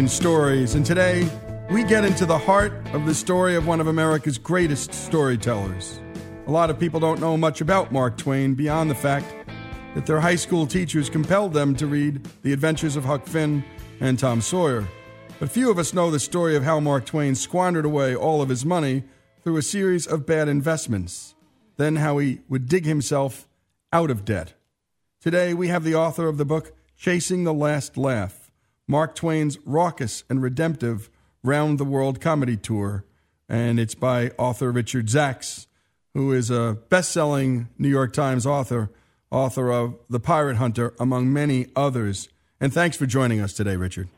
American stories, and today we get into the heart of the story of one of America's greatest storytellers. A lot of people don't know much about Mark Twain beyond the fact that their high school teachers compelled them to read The Adventures of Huck Finn and Tom Sawyer. But few of us know the story of how Mark Twain squandered away all of his money through a series of bad investments, then how he would dig himself out of debt. Today we have the author of the book Chasing the Last Laugh, Mark Twain's raucous and redemptive round the world comedy tour, and it's by author Richard Zacks, who is a best selling New York Times author, author of The Pirate Hunter, among many others. And thanks for joining us today, Richard.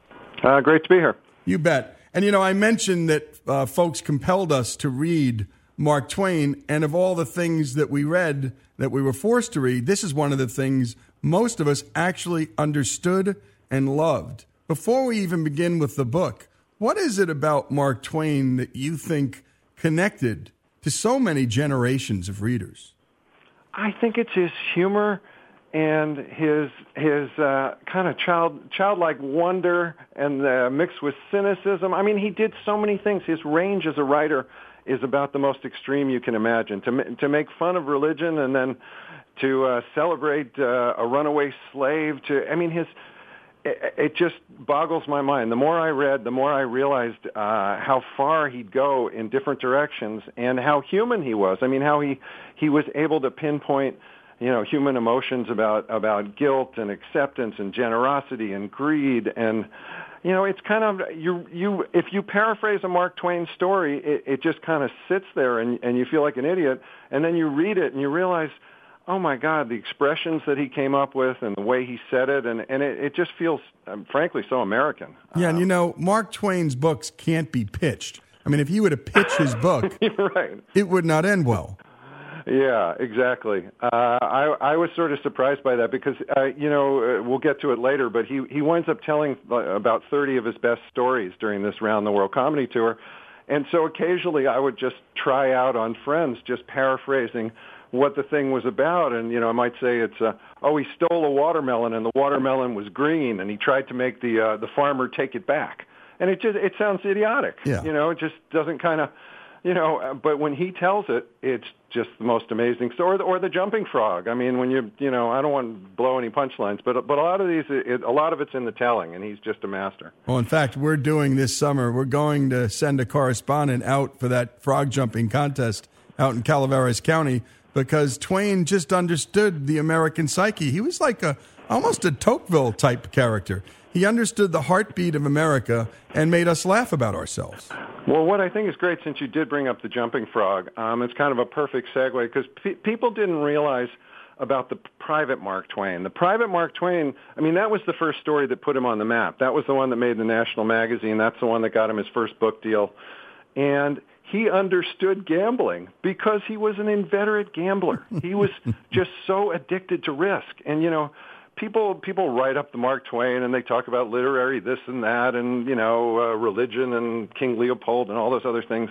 Uh, great to be here. You bet. And you know, I mentioned that uh, folks compelled us to read Mark Twain, and of all the things that we read that we were forced to read, this is one of the things most of us actually understood and loved. Before we even begin with the book, what is it about Mark Twain that you think connected to so many generations of readers? I think it's his humor and his his uh, kind of child childlike wonder and uh, mixed with cynicism. I mean, he did so many things. His range as a writer is about the most extreme you can imagine. To to make fun of religion and then to uh, celebrate uh, a runaway slave. To I mean, his it, it just boggles my mind. The more I read, the more I realized uh, how far he'd go in different directions and how human he was. I mean, how he he was able to pinpoint you know human emotions about about guilt and acceptance and generosity and greed and you know it's kind of you you if you paraphrase a mark twain story it, it just kind of sits there and and you feel like an idiot and then you read it and you realize oh my God, the expressions that he came up with and the way he said it, and, and it, it just feels, um, frankly, so American. Yeah, and you know, Mark Twain's books can't be pitched. I mean, if he were to pitch his book, right. it would not end well. Yeah, exactly. Uh, I I was sort of surprised by that because uh, you know uh, we'll get to it later, but he he winds up telling uh, about thirty of his best stories during this round the world comedy tour, and so occasionally I would just try out on friends, just paraphrasing what the thing was about. And you know, I might say it's uh, oh, he stole a watermelon and the watermelon was green, and he tried to make the uh, the farmer take it back. And it just it sounds idiotic. Yeah. You know, it just doesn't kind of you know, uh, but when he tells it, it's just the most amazing story. Or the, or the jumping frog. I mean, when you, you know, I don't want to blow any punchlines, but but a lot of these, it, a lot of it's in the telling, and he's just a master. Well, in fact, we're doing this summer. We're going to send a correspondent out for that frog jumping contest out in Calaveras County because Twain just understood the American psyche. He was like a almost a Tocqueville type character. He understood the heartbeat of America and made us laugh about ourselves. Well, what I think is great, since you did bring up the jumping frog, um, it's kind of a perfect segue because pe- people didn't realize about the private Mark Twain. The private Mark Twain, I mean, that was the first story that put him on the map. That was the one that made the national magazine. That's the one that got him his first book deal. And he understood gambling because he was an inveterate gambler. He was just so addicted to risk. And you know, people people write up the Mark Twain and they talk about literary this and that and you know, uh, religion and King Leopold and all those other things.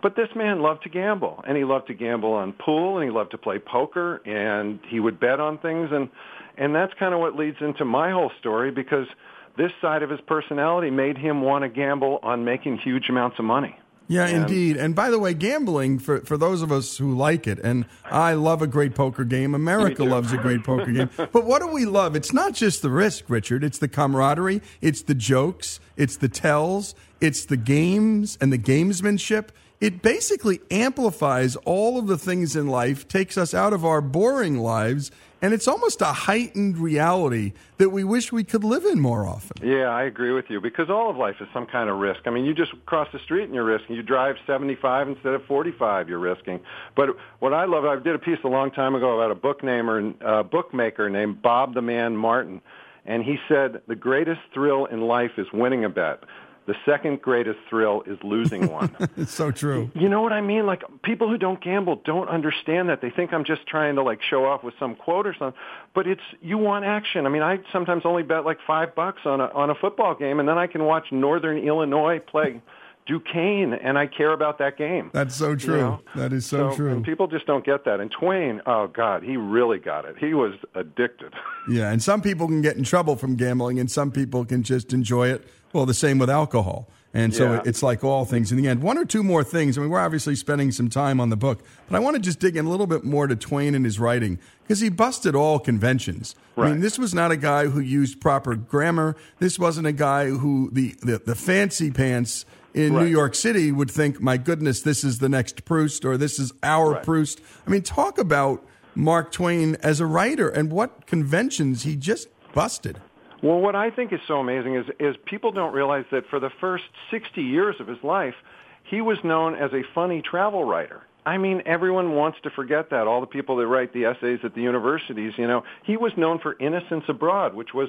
But this man loved to gamble, and he loved to gamble on pool, and he loved to play poker, and he would bet on things, and and that's kind of what leads into my whole story because this side of his personality made him want to gamble on making huge amounts of money. Yeah, indeed. And by the way, gambling for for those of us who like it, and I love a great poker game. America loves a great poker game. But what do we love? It's not just the risk, Richard. It's the camaraderie. It's the jokes. It's the tells. It's the games and the gamesmanship. It basically amplifies all of the things in life, takes us out of our boring lives, and it's almost a heightened reality that we wish we could live in more often. Yeah, I agree with you because all of life is some kind of risk. I mean, you just cross the street and you're risking. You drive 75 instead of 45, you're risking. But what I love, I did a piece a long time ago about a book namer, uh, bookmaker named Bob the Man Martin, and he said the greatest thrill in life is winning a bet. The second greatest thrill is losing one. it's so true. You know what I mean? Like people who don't gamble don't understand that. They think I'm just trying to like show off with some quote or something. But it's you want action. I mean, I sometimes only bet like five bucks on a on a football game, and then I can watch Northern Illinois play Duquesne, and I care about that game. That's so true. You know? That is so, so true. people just don't get that. And Twain, oh God, he really got it. He was addicted. Yeah, and some people can get in trouble from gambling, and some people can just enjoy it. Well, the same with alcohol. And so yeah. it's like all things in the end. One or two more things. I mean, we're obviously spending some time on the book, but I want to just dig in a little bit more to Twain and his writing because he busted all conventions. Right. I mean, this was not a guy who used proper grammar. This wasn't a guy who the, the, the fancy pants in right. New York City would think, my goodness, this is the next Proust or this is our right. Proust. I mean, talk about Mark Twain as a writer and what conventions he just busted. Well, what I think is so amazing is, is people don't realize that for the first 60 years of his life, he was known as a funny travel writer. I mean, everyone wants to forget that. All the people that write the essays at the universities, you know, he was known for Innocents Abroad, which was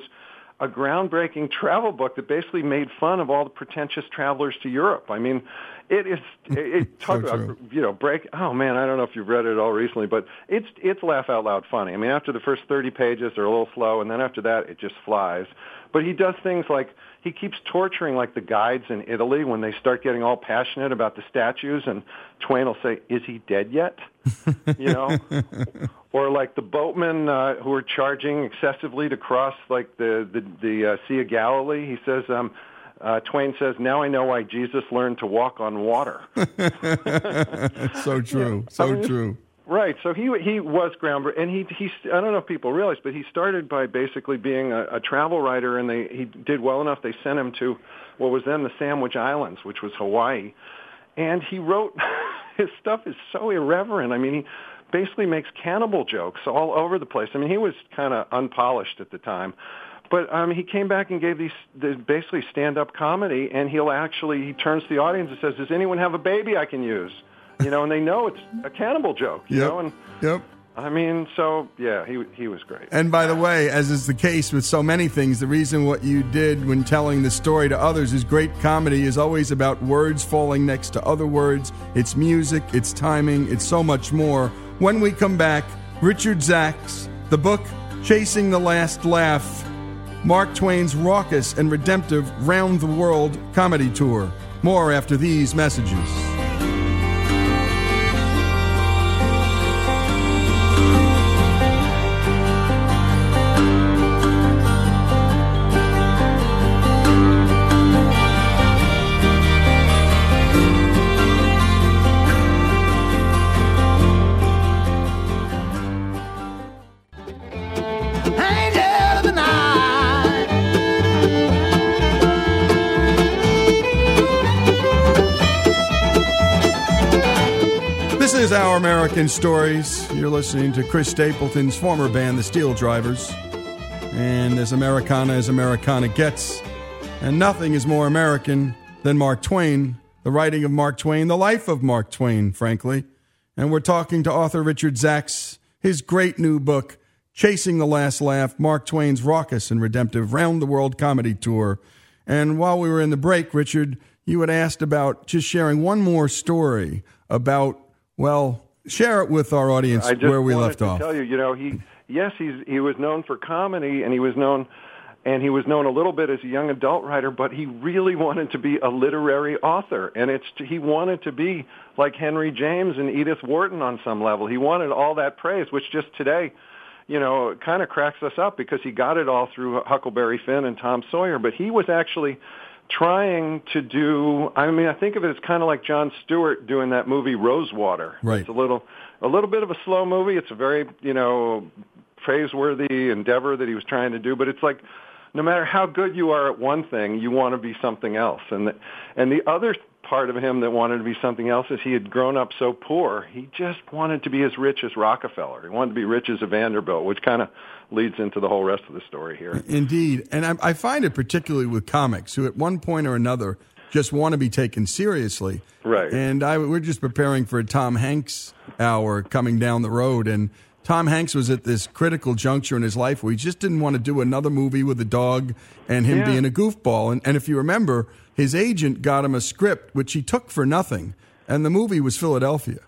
a groundbreaking travel book that basically made fun of all the pretentious travelers to Europe. I mean, it is it, it talk so about you know break. Oh man, I don't know if you've read it all recently, but it's it's laugh out loud funny. I mean, after the first thirty pages, they're a little slow, and then after that, it just flies. But he does things like he keeps torturing like the guides in Italy when they start getting all passionate about the statues, and Twain will say, "Is he dead yet?" you know, or like the boatmen uh, who are charging excessively to cross like the the, the uh, Sea of Galilee. He says. um uh, Twain says, "Now I know why Jesus learned to walk on water." so true, so I mean, true. Right. So he he was groundbreaking, and he he I don't know if people realize, but he started by basically being a, a travel writer, and they he did well enough. They sent him to what was then the Sandwich Islands, which was Hawaii, and he wrote. his stuff is so irreverent. I mean, he basically makes cannibal jokes all over the place. I mean, he was kind of unpolished at the time. But um, he came back and gave these, these basically stand-up comedy, and he'll actually he turns to the audience and says, "Does anyone have a baby I can use?" You know, and they know it's a cannibal joke, you yep. know, and yep. I mean, so yeah, he he was great. And by the way, as is the case with so many things, the reason what you did when telling the story to others is great comedy is always about words falling next to other words. It's music, it's timing, it's so much more. When we come back, Richard Zacks, the book Chasing the Last Laugh, Mark Twain's raucous and redemptive round the world comedy tour. More after these messages. Is Our American Stories. You're listening to Chris Stapleton's former band, the SteelDrivers. And as Americana as Americana gets, and nothing is more American than Mark Twain, the writing of Mark Twain, the life of Mark Twain, frankly. And we're talking to author Richard Zacks, his great new book, Chasing the Last Laugh, Mark Twain's raucous and redemptive round the world comedy tour. And while we were in the break, Richard, you had asked about just sharing one more story about well, share it with our audience I where we left off. Tell you, you know, he yes, he's he was known for comedy, and he was known, and he was known a little bit as a young adult writer, but he really wanted to be a literary author, and it's he wanted to be like Henry James and Edith Wharton on some level. He wanted all that praise, which just today you know, kind of cracks us up because he got it all through Huckleberry Finn and Tom Sawyer, but he was actually trying to do I mean I think of it as kind of like Jon Stewart doing that movie Rosewater. Right. It's a little a little bit of a slow movie. It's a very, you know, praiseworthy endeavor that he was trying to do, but it's like no matter how good you are at one thing, you want to be something else. And the, and the other part of him that wanted to be something else is he had grown up so poor. He just wanted to be as rich as Rockefeller. He wanted to be rich as a Vanderbilt, which kind of leads into the whole rest of the story here. Indeed. And I, I find it particularly with comics who at one point or another just want to be taken seriously. Right. And I, we're just preparing for a Tom Hanks hour coming down the road. And Tom Hanks was at this critical juncture in his life where he just didn't want to do another movie with a dog and him yeah. being a goofball. And, and if you remember, his agent got him a script which he took for nothing. And the movie was Philadelphia.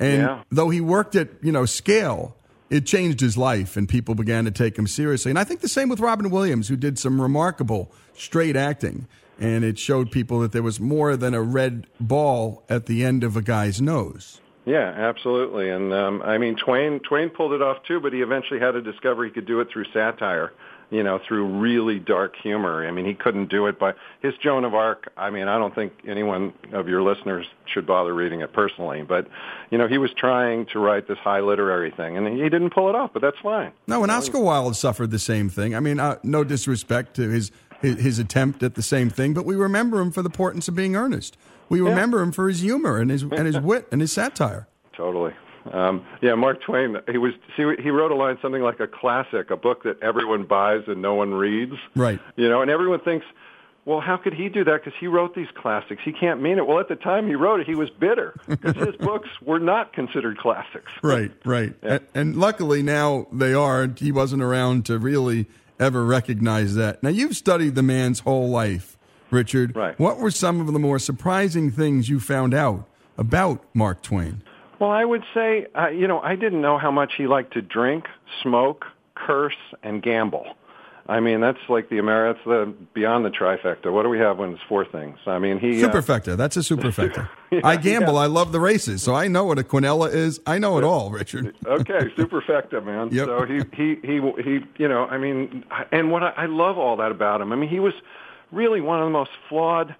And yeah. though he worked at, you know, scale, it changed his life and people began to take him seriously. And I think the same with Robin Williams, who did some remarkable straight acting. and it showed people that there was more than a red ball at the end of a guy's nose. Yeah, absolutely. And um, I mean, Twain Twain pulled it off too, but he eventually had to discover he could do it through satire. You know, through really dark humor. I mean, he couldn't do it by his Joan of Arc. I mean, I don't think anyone of your listeners should bother reading it personally, but you know, he was trying to write this high literary thing, and he didn't pull it off. But that's fine. No, and Oscar Wilde suffered the same thing. I mean, uh, no disrespect to his, his his attempt at the same thing, but we remember him for the importance of being earnest. We remember him for his humor and his and his wit and his satire. Totally. Um, yeah, Mark Twain. He was he, he wrote a line something like a classic, a book that everyone buys and no one reads. Right. You know, and everyone thinks, well, how could he do that? Because he wrote these classics. He can't mean it. Well, at the time he wrote it, he was bitter because his books were not considered classics. Right. Right. Yeah. And, and luckily now they are. He wasn't around to really ever recognize that. Now you've studied the man's whole life, Richard. Right. What were some of the more surprising things you found out about Mark Twain? Well, I would say, uh, you know, I didn't know how much he liked to drink, smoke, curse, and gamble. I mean, that's like the Amer. That's the beyond the trifecta. What do we have when it's four things? I mean, he uh, superfecta. Uh, that's a superfecta. yeah, I gamble. Yeah. I love the races, so I know what a quinella is. I know it all, Richard. okay, superfecta, man. Yep. So he he he he. You know, I mean, and what I, I love all that about him. I mean, he was really one of the most flawed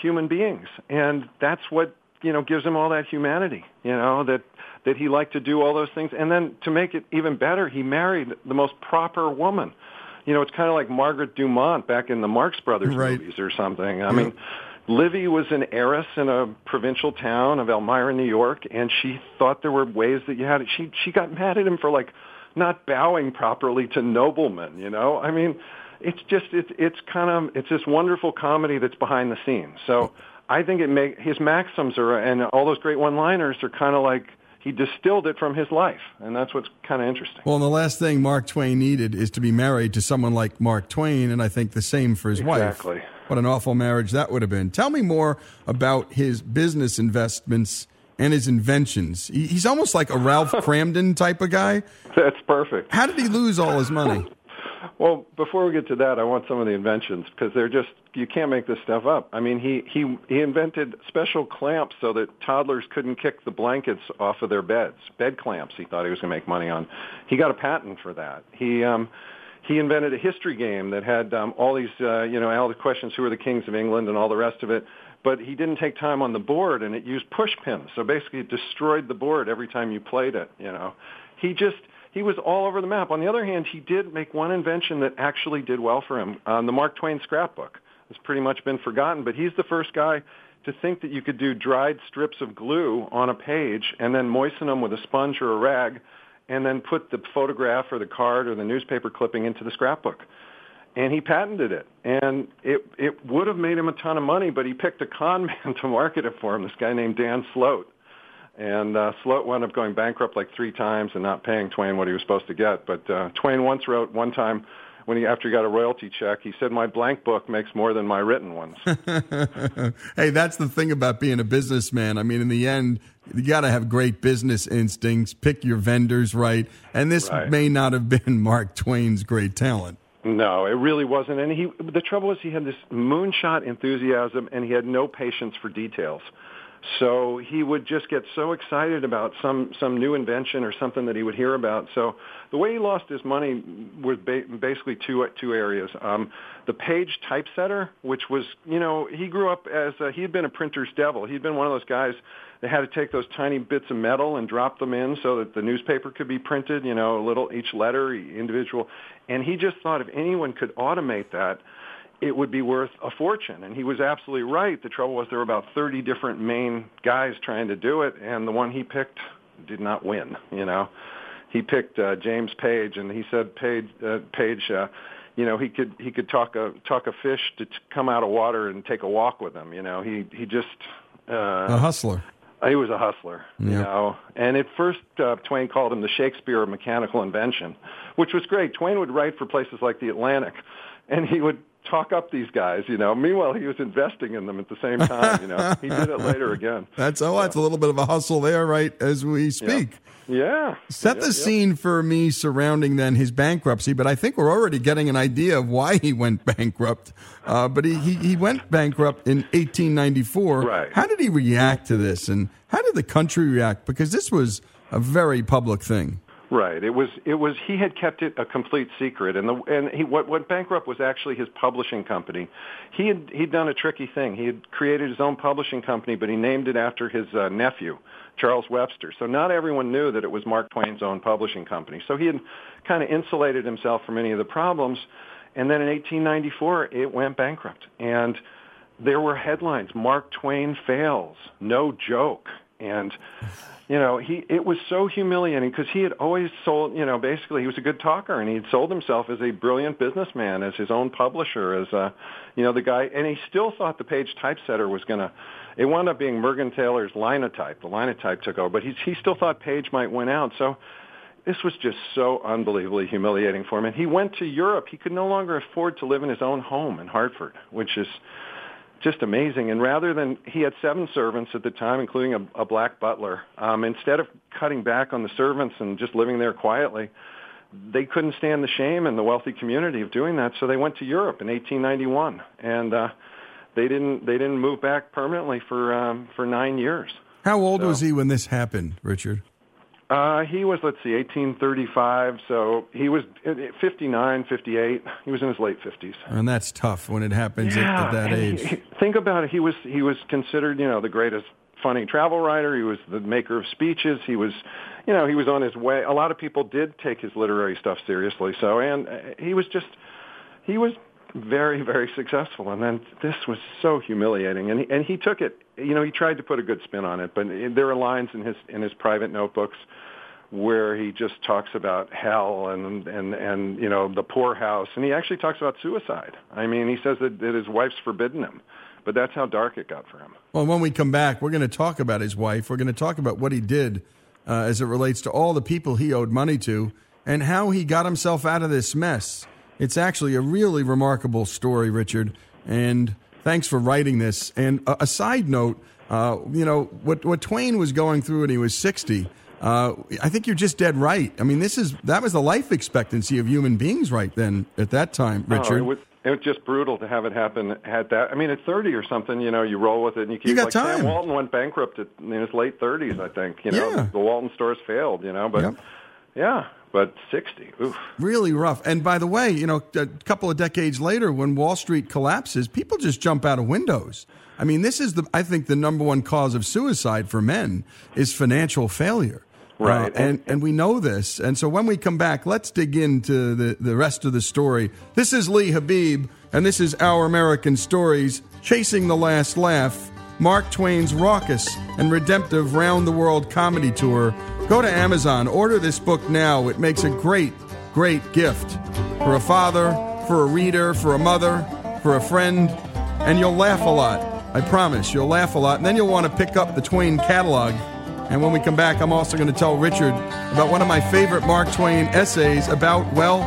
human beings, and that's what you know gives him all that humanity. You know that that he liked to do all those things, and then to make it even better, he married the most proper woman. You know, it's kind of like Margaret Dumont back in the Marx Brothers right. movies or something. I yeah. mean. Livy was an heiress in a provincial town of Elmira, New York, and she thought there were ways that you had it. She she got mad at him for like not bowing properly to noblemen. You know, I mean, it's just it's it's kind of it's this wonderful comedy that's behind the scenes. So I think it make his maxims are and all those great one-liners are kind of like he distilled it from his life, and that's what's kind of interesting. Well, and the last thing Mark Twain needed is to be married to someone like Mark Twain, and I think the same for his exactly. wife. What an awful marriage that would have been. Tell me more about his business investments and his inventions. He's almost like a Ralph Kramden type of guy. That's perfect. How did he lose all his money? Well, before we get to that, I want some of the inventions because they're just you can't make this stuff up. I mean, he he he invented special clamps so that toddlers couldn't kick the blankets off of their beds. Bed clamps. He thought he was going to make money on. He got a patent for that. He um he invented a history game that had um, all these, uh, you know, all the questions, who are the kings of England and all the rest of it. But he didn't take time on the board, and it used push pins. So basically, it destroyed the board every time you played it. You know, he just he was all over the map. On the other hand, he did make one invention that actually did well for him. Um, the Mark Twain scrapbook has pretty much been forgotten, but he's the first guy to think that you could do dried strips of glue on a page and then moisten them with a sponge or a rag and then put the photograph or the card or the newspaper clipping into the scrapbook. And he patented it. And it it would have made him a ton of money, but he picked a con man to market it for him, this guy named Dan Slote. And uh, Slote wound up going bankrupt like three times and not paying Twain what he was supposed to get. But uh, Twain once wrote one time when he after he got a royalty check, he said, "My blank book makes more than my written ones." hey, that's the thing about being a businessman. I mean, in the end, you got to have great business instincts, pick your vendors right, and this right. may not have been Mark Twain's great talent. No, it really wasn't. And he, the trouble was, he had this moonshot enthusiasm, and he had no patience for details. So he would just get so excited about some some new invention or something that he would hear about. So the way he lost his money was ba- basically two two areas. Um, the Paige typesetter, which was you know he grew up as a, he had been a printer's devil. He'd been one of those guys that had to take those tiny bits of metal and drop them in so that the newspaper could be printed. You know, a little each letter individual, and he just thought if anyone could automate that it would be worth a fortune. And he was absolutely right. The trouble was there were about 30 different main guys trying to do it, and the one he picked did not win. You know, he picked uh, James Paige, and he said Paige, uh, Paige, uh, you know, he could he could talk a talk a fish to t- come out of water and take a walk with him. You know, he he just uh, a hustler. He was a hustler, you know. And at first, uh, Twain called him the Shakespeare of mechanical invention, which was great. Twain would write for places like the Atlantic, and he would talk up these guys, you know. Meanwhile, he was investing in them at the same time, you know. he did it later again. That's oh, that's a little bit of a hustle there, right? As we speak. Yeah. Set yeah, the yeah. scene for me surrounding then his bankruptcy, but I think we're already getting an idea of why he went bankrupt. Uh, but he, he, he went bankrupt in 1894. Right. How did he react to this, and how did the country react? Because this was a very public thing. Right. It was. It was. He had kept it a complete secret, and the and he what went bankrupt was actually his publishing company. He had he'd done a tricky thing. He had created his own publishing company, but he named it after his uh, nephew, Charles Webster. So not everyone knew that it was Mark Twain's own publishing company. So he had kind of insulated himself from any of the problems. And then in 1894, it went bankrupt, and there were headlines: Mark Twain fails, no joke, and you know, he it was so humiliating because he had always sold, you know, basically he was a good talker and he had sold himself as a brilliant businessman, as his own publisher, as a, you know, the guy, and he still thought the Paige typesetter was going to. It wound up being Mergenthaler's Linotype. The Linotype took over, but he he still thought Paige might win out. So this was just so unbelievably humiliating for him. And he went to Europe. He could no longer afford to live in his own home in Hartford, which is just amazing. And rather than he had seven servants at the time, including a, a black butler, um, instead of cutting back on the servants and just living there quietly, they couldn't stand the shame in the wealthy community of doing that, so they went to Europe in 1891, and uh, they didn't they didn't move back permanently for um, for nine years. How old So- was he when this happened, Richard? Uh, he was, let's see, 1835, so he was uh, 59, 58. He was in his late 50s. And that's tough when it happens at, at that age. he- think about it. He was he was considered, you know, the greatest funny travel writer. He was the maker of speeches. He was, you know, he was on his way. A lot of people did take his literary stuff seriously. So, and uh, he was just, he was very very successful. And then this was so humiliating. And he, and he took it. You know, he tried to put a good spin on it, but there are lines in his in his private notebooks where he just talks about hell and and and you know the poorhouse and he actually talks about suicide i mean he says that, that his wife's forbidden him but that's how dark it got for him Well, when we come back, we're going to talk about his wife. We're going to talk about what he did uh, as it relates to all the people he owed money to and how he got himself out of this mess. It's actually a really remarkable story, Richard. And thanks for writing this. And a, a side note, uh, you know, what, what Twain was going through when he was 60, uh, I think you're just dead right. I mean, this is that was the life expectancy of human beings right then at that time, Richard. Oh, it was it was just brutal to have it happen at that. I mean, at 30 or something, you know, you roll with it and you keep. You got like time. Sam Walton went bankrupt at, in his late 30s, I think. You know, Yeah. the Walton stores failed. You know, but Yep. yeah, but 60. Oof. really rough. And by the way, you know, a couple of decades later, when Wall Street collapses, people just jump out of windows. I mean, this is the I think the number one cause of suicide for men is financial failure. Right. Uh, and and we know this. And so when we come back, let's dig into the, the rest of the story. This is Lee Habeeb, and this is Our American Stories, Chasing the Last Laugh, Mark Twain's raucous and redemptive round the world comedy tour. Go to Amazon, order this book now. It makes a great, great gift for a father, for a reader, for a mother, for a friend, and you'll laugh a lot. I promise, you'll laugh a lot. And then you'll want to pick up the Twain catalog. And when we come back, I'm also going to tell Richard about one of my favorite Mark Twain essays about, well,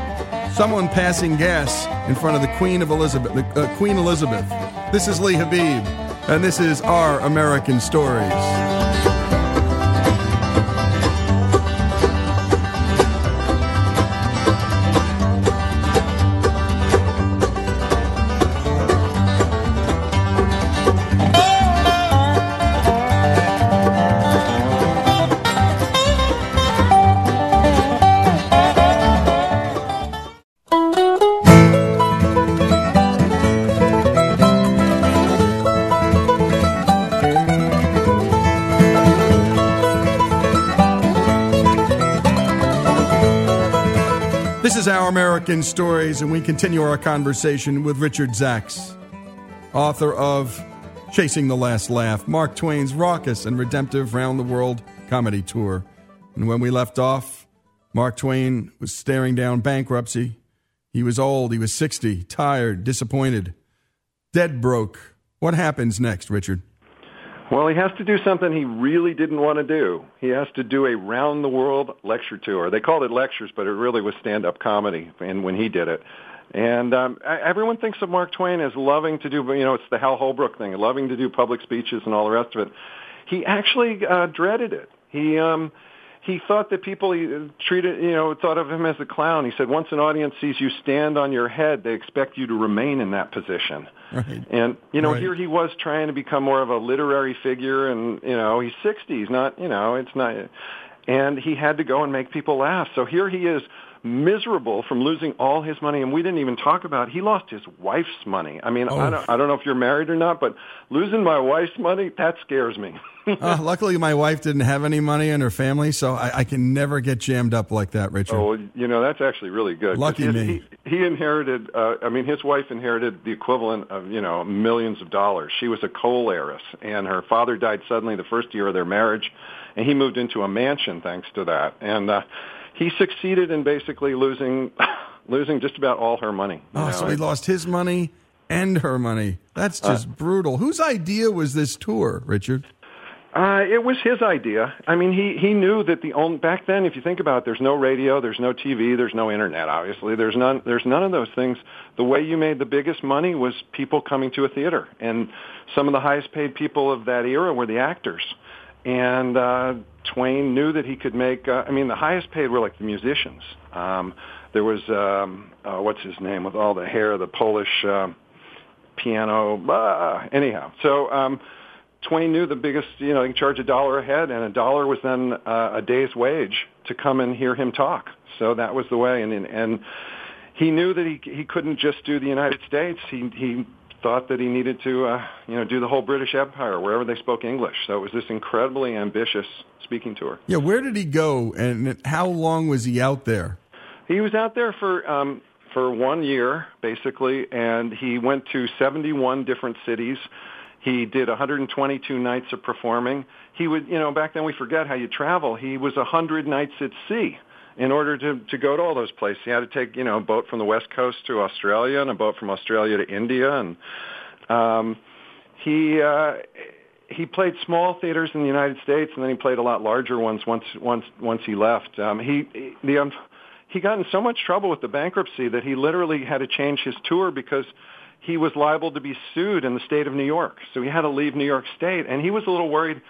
someone passing gas in front of the Queen of Elizabeth, uh, Queen Elizabeth. This is Lee Habeeb, and this is Our American Stories. American Stories, and we continue our conversation with Richard Zacks, author of Chasing the Last Laugh, Mark Twain's raucous and redemptive round the world comedy tour. And when we left off, Mark Twain was staring down bankruptcy. He was old, he was 60, tired, disappointed, dead broke. What happens next, Richard? Well, he has to do something he really didn't want to do. He has to do a round the world lecture tour. They called it lectures, but it really was stand up comedy. And when he did it, And um, everyone thinks of Mark Twain as loving to do, you know, it's the Hal Holbrook thing, loving to do public speeches and all the rest of it. He actually uh, dreaded it. He um, he thought that people he treated, you know, thought of him as a clown. He said, once an audience sees you stand on your head, they expect you to remain in that position. Right. And, you know, right. here he was trying to become more of a literary figure and, you know, he's 60. He's not, you know, it's not, and he had to go and make people laugh. So here he is miserable from losing all his money, and we didn't even talk about he lost his wife's money. I mean, oh. I don't I don't know if you're married or not, but losing my wife's money that scares me. uh, luckily, my wife didn't have any money in her family, so I, I, can never get jammed up like that, Richard. Oh, you know that's actually really good. Lucky me. He, he inherited. Uh, I mean, his wife inherited the equivalent of you know millions of dollars. She was a coal heiress, and her father died suddenly the first year of their marriage, and he moved into a mansion thanks to that. And uh, he succeeded in basically losing losing just about all her money. Oh, know? so he lost his money and her money. That's uh, just uh, brutal. Whose idea was this tour, Richard? Uh, it was his idea. I mean, he he knew that the only back then, if you think about it, there's no radio, there's no TV, there's no internet. Obviously, there's none. There's none of those things. The way you made the biggest money was people coming to a theater, and some of the highest paid people of that era were the actors. And uh, Twain knew that he could make. Uh, I mean, the highest paid were like the musicians. Um, there was um, uh, what's his name with all the hair, the Polish uh, piano. Uh, anyhow, so um, Twain knew the biggest. You know, he could charge a dollar a head, and a dollar was then uh, a day's wage to come and hear him talk. So that was the way, and and he knew that he he couldn't just do the United States. He he thought that he needed to, uh, you know, do the whole British Empire wherever they spoke English. So it was this incredibly ambitious speaking tour. Yeah, where did he go, and how long was he out there? He was out there for um, for one year basically, and he went to 71 different cities. He did 122 nights of performing. He would, you know, back then we forget how you travel. He was 100 nights at sea in order to to go to all those places. He had to take you know a boat from the west coast to Australia and a boat from Australia to India, and um, he. Uh, he played small theaters in the United States, and then he played a lot larger ones once once once he left. Um, he the um, he got in so much trouble with the bankruptcy that he literally had to change his tour because he was liable to be sued in the state of New York. So he had to leave New York State, and he was a little worried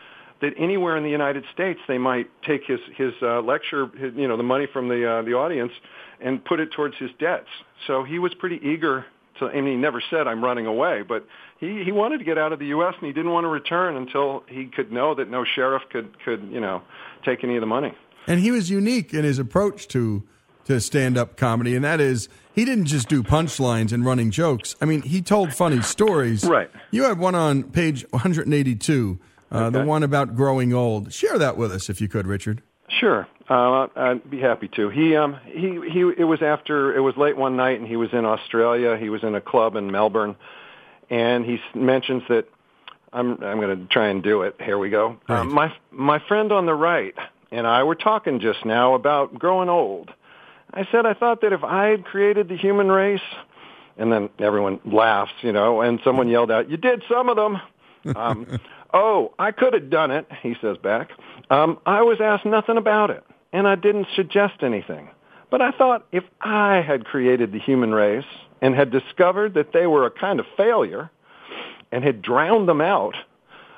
that anywhere in the United States they might take his his uh, lecture, his, you know, the money from the uh, the audience, and put it towards his debts. So he was pretty eager to. I mean, he never said I'm running away, but he he wanted to get out of the U.S. and he didn't want to return until he could know that no sheriff could could you know take any of the money. And he was unique in his approach to to stand up comedy, and that is he didn't just do punchlines and running jokes. I mean, he told funny stories. Right. You had one on page 182 uh, okay. the one about growing old. Share that with us if you could, Richard. Sure, uh, I'd be happy to. He, um, he, he. It was after it was late one night, and he was in Australia. He was in a club in Melbourne, and he mentions that I'm. I'm going to try and do it. Here we go. Right. Um, my my friend on the right and I were talking just now about growing old. I said I thought that if I had created the human race, and then everyone laughs, you know, and someone yelled out, "You did some of them." Um, Oh, I could have done it, he says back. Um, I was asked nothing about it, and I didn't suggest anything. But I thought if I had created the human race and had discovered that they were a kind of failure and had drowned them out,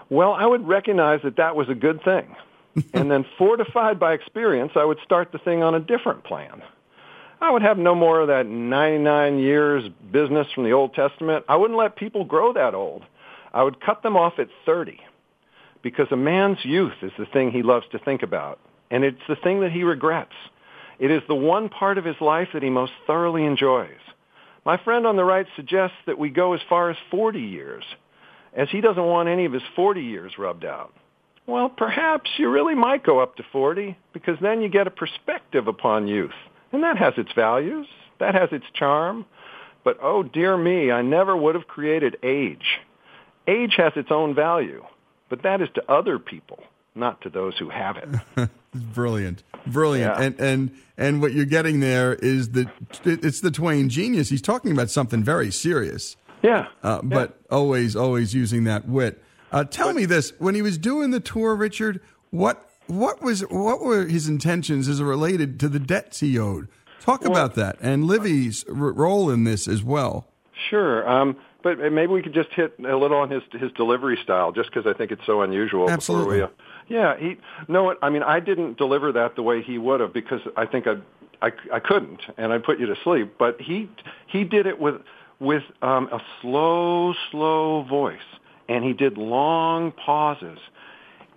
well, I would recognize that that was a good thing. and then fortified by experience, I would start the thing on a different plan. I would have no more of that 99 years business from the Old Testament. I wouldn't let people grow that old. I would cut them off at 30 because a man's youth is the thing he loves to think about, and it's the thing that he regrets. It is the one part of his life that he most thoroughly enjoys. My friend on the right suggests that we go as far as 40 years, as he doesn't want any of his 40 years rubbed out. Well, perhaps you really might go up to 40 because then you get a perspective upon youth. And that has its values. That has its charm. But oh dear me, I never would have created age. Age has its own value, but that is to other people, not to those who have it. brilliant, brilliant, yeah. and and and what you're getting there is that it's the Twain genius. He's talking about something very serious. Yeah, uh, but yeah. always, always using that wit. Uh, tell but, me this: when he was doing the tour, Richard, what what was what were his intentions as it related to the debts he owed? Talk well, about that and Livy's r- role in this as well. Sure. Um, but maybe we could just hit a little on his his delivery style, just because I think it's so unusual. Absolutely. We, uh, yeah. He. No. I mean, I didn't deliver that the way he would have because I think I, I, I couldn't, and I put you to sleep. But he he did it with with um, a slow, slow voice, and he did long pauses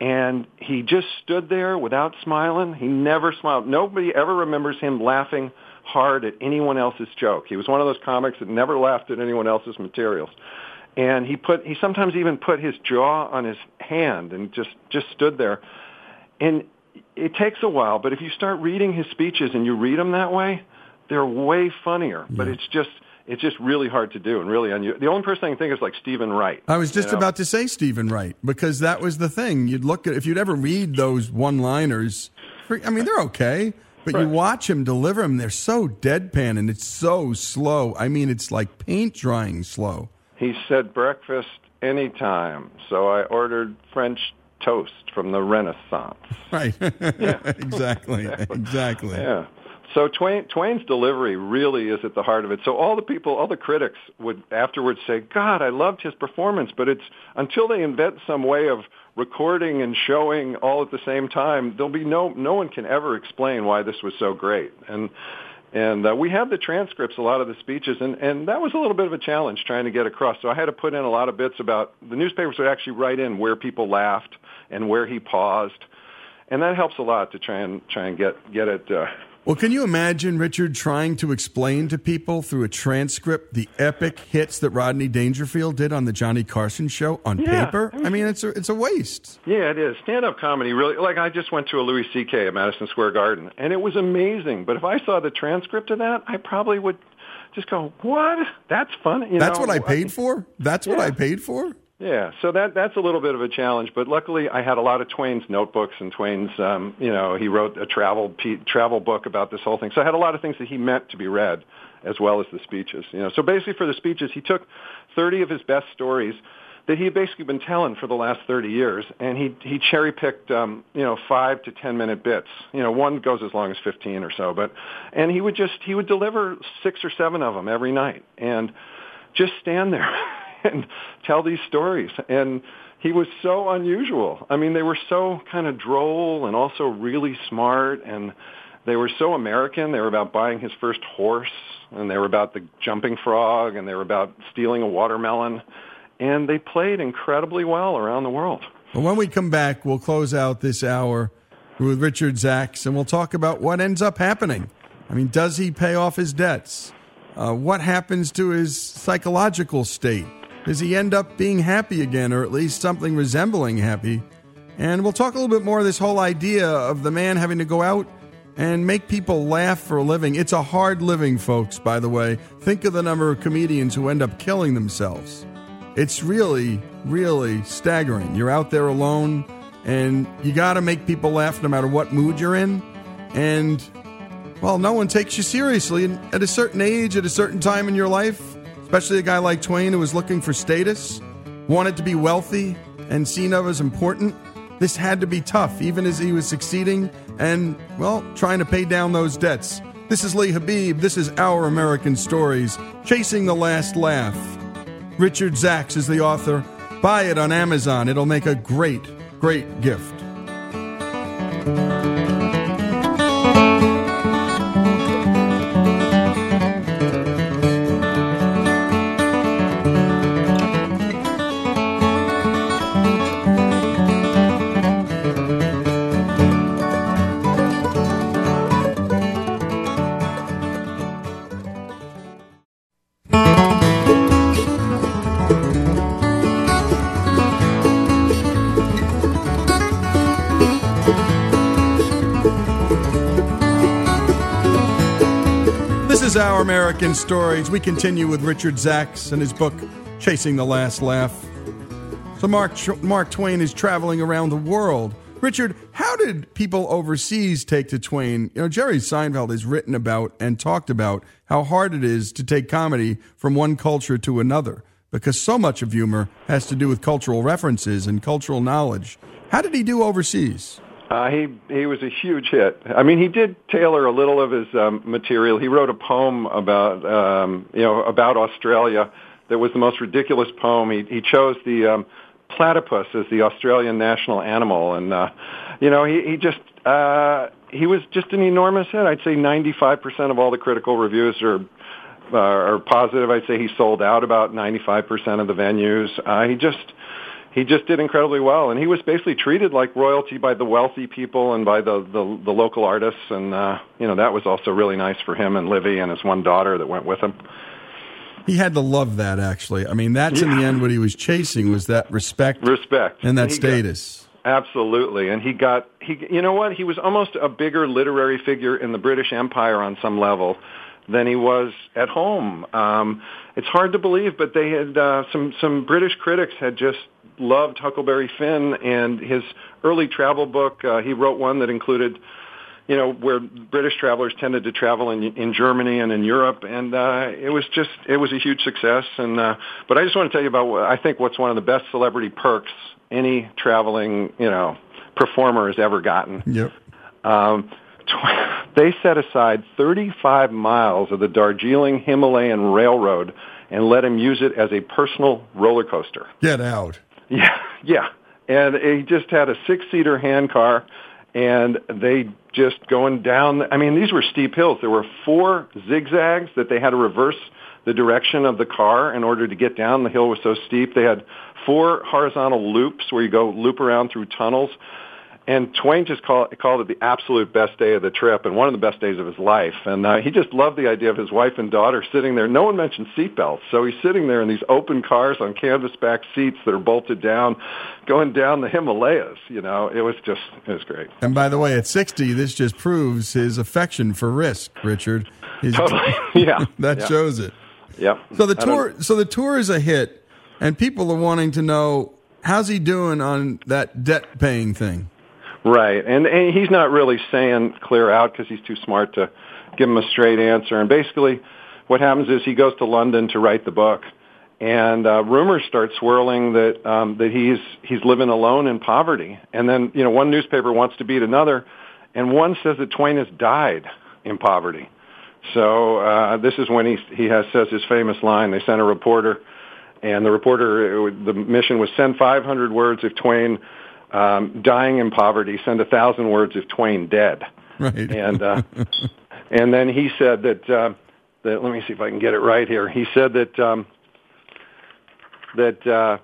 and he just stood there without smiling. He never smiled. Nobody ever remembers him laughing hard at anyone else's joke. He was one of those comics that never laughed at anyone else's materials. And he put he sometimes even put his jaw on his hand and just just stood there. And it takes a while, but if you start reading his speeches and you read them that way, they're way funnier. Yeah. But it's just it's just really hard to do and really unusual. The only person I can think of is like Steven Wright. I was just you know? about to say Steven Wright because that was the thing. You'd look at if you'd ever read those one-liners. I mean, they're okay, but right. you watch him deliver them. They're so deadpan and it's so slow. I mean, it's like paint drying slow. He said breakfast anytime, so I ordered French toast from the Renaissance. Right. yeah. exactly. exactly. Exactly. Yeah. So Twain, Twain's delivery really is at the heart of it. So all the people, all the critics would afterwards say, "God, I loved his performance," but it's until they invent some way of recording and showing all at the same time, there'll be no no one can ever explain why this was so great. And and uh, we have the transcripts, a lot of the speeches, and and that was a little bit of a challenge trying to get across. So I had to put in a lot of bits about the newspapers would actually write in where people laughed and where he paused and that helps a lot to try and try and get get it uh, well, can you imagine Richard trying to explain to people through a transcript the epic hits that Rodney Dangerfield did on the Johnny Carson show on yeah, paper? I mm-hmm. mean, it's a it's a waste. Yeah, it is. Stand up comedy really like I just went to a Louis C.K. at Madison Square Garden, and it was amazing. But if I saw the transcript of that, I probably would just go, "What? That's funny." You That's know? what I paid for. That's yeah. what I paid for. Yeah, so that that's a little bit of a challenge, but luckily I had a lot of Twain's notebooks and Twain's, um, you know, he wrote a travel travel book about this whole thing. So I had a lot of things that he meant to be read, as well as the speeches. You know, so basically for the speeches, he took 30 of his best stories that he had basically been telling for the last 30 years, and he he cherry picked, um, you know, five to 10 minute bits. You know, one goes as long as 15 or so, but and he would just he would deliver six or seven of them every night, and just stand there. and tell these stories. And he was so unusual. I mean, they were so kind of droll and also really smart and they were so American. They were about buying his first horse and they were about the jumping frog and they were about stealing a watermelon. And they played incredibly well around the world. Well, when we come back, we'll close out this hour with Richard Zacks and we'll talk about what ends up happening. I mean, does he pay off his debts? Uh, what happens to his psychological state? Does he end up being happy again, or at least something resembling happy? And we'll talk a little bit more of this whole idea of the man having to go out and make people laugh for a living. It's a hard living, folks, by the way. Think of the number of comedians who end up killing themselves. It's really, really staggering. You're out there alone, and you got to make people laugh no matter what mood you're in. And, well, no one takes you seriously. And at a certain age, at a certain time in your life, especially a guy like Twain who was looking for status, wanted to be wealthy, and seen of as important. This had to be tough, even as he was succeeding and, well, trying to pay down those debts. This is Lee Habeeb. This is Our American Stories, Chasing the Last Laugh. Richard Zacks is the author. Buy it on Amazon. It'll make a great, great gift. American Stories. We continue with Richard Zacks and his book, Chasing the Last Laugh. So, Mark, Mark Twain is traveling around the world. Richard, how did people overseas take to Twain? You know, Jerry Seinfeld has written about and talked about how hard it is to take comedy from one culture to another because so much of humor has to do with cultural references and cultural knowledge. How did he do overseas? Uh, he he was a huge hit. I mean, he did tailor a little of his um, material. He wrote a poem about um, you know about Australia that was the most ridiculous poem. He he chose the um, platypus as the Australian national animal, and uh, you know he he just uh, he was just an enormous hit. I'd say 95% of all the critical reviews are uh, are positive. I'd say he sold out about 95% of the venues. Uh, he just he just did incredibly well, and he was basically treated like royalty by the wealthy people and by the the, the local artists, and uh, you know that was also really nice for him and Livy and his one daughter that went with him. He had to love that, actually. I mean, that's yeah. in the end what he was chasing was that respect, respect, and that status. Got, absolutely, and he got he. You know what? He was almost a bigger literary figure in the British Empire on some level than he was at home. Um, it's hard to believe, but they had uh, some some British critics had just loved Huckleberry Finn and his early travel book. Uh, he wrote one that included, you know, where British travelers tended to travel in in Germany and in Europe, and uh, it was just it was a huge success. And uh, but I just want to tell you about what I think what's one of the best celebrity perks any traveling you know performer has ever gotten. Yep. Um, they set aside 35 miles of the Darjeeling Himalayan Railroad and let him use it as a personal roller coaster. Get out. Yeah, yeah. And he just had a six-seater hand car, and they just going down. I mean, these were steep hills. There were four zigzags that they had to reverse the direction of the car in order to get down. The hill was so steep. They had four horizontal loops where you go loop around through tunnels. And Twain just call, called it the absolute best day of the trip and one of the best days of his life. And uh, he just loved the idea of his wife and daughter sitting there. No one mentioned seatbelts. So he's sitting there in these open cars on canvas back seats that are bolted down, going down the Himalayas. You know, it was just, it was great. And by the way, at 60, this just proves his affection for risk, Richard. His, totally. Yeah. that yeah. shows it. Yep. So the tour, so the tour is a hit, and people are wanting to know how's he doing on that debt paying thing. Right, and, and he's not really saying clear out because he's too smart to give him a straight answer. And basically, what happens is he goes to London to write the book, and uh, rumors start swirling that um, that he's he's living alone in poverty. And then you know one newspaper wants to beat another, and one says that Twain has died in poverty. So uh, this is when he he has says his famous line. They sent a reporter, and the reporter the mission was send 500 words if Twain um, dying in poverty, send a thousand words if Twain dead. Right. And uh, and then he said that uh, that let me see if I can get it right here. He said that um, that uh,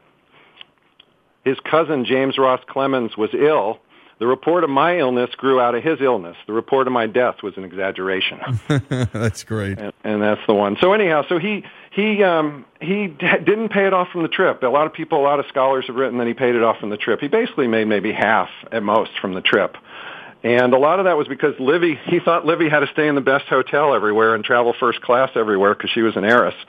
his cousin James Ross Clemens was ill. The report of my illness grew out of his illness. The report of my death was an exaggeration. that's great, and, and that's the one. So anyhow, so he he um, he d- didn't pay it off from the trip. A lot of people, a lot of scholars have written that he paid it off from the trip. He basically made maybe half at most from the trip. And a lot of that was because Livy, he thought Livy had to stay in the best hotel everywhere and travel first class everywhere because she was an heiress.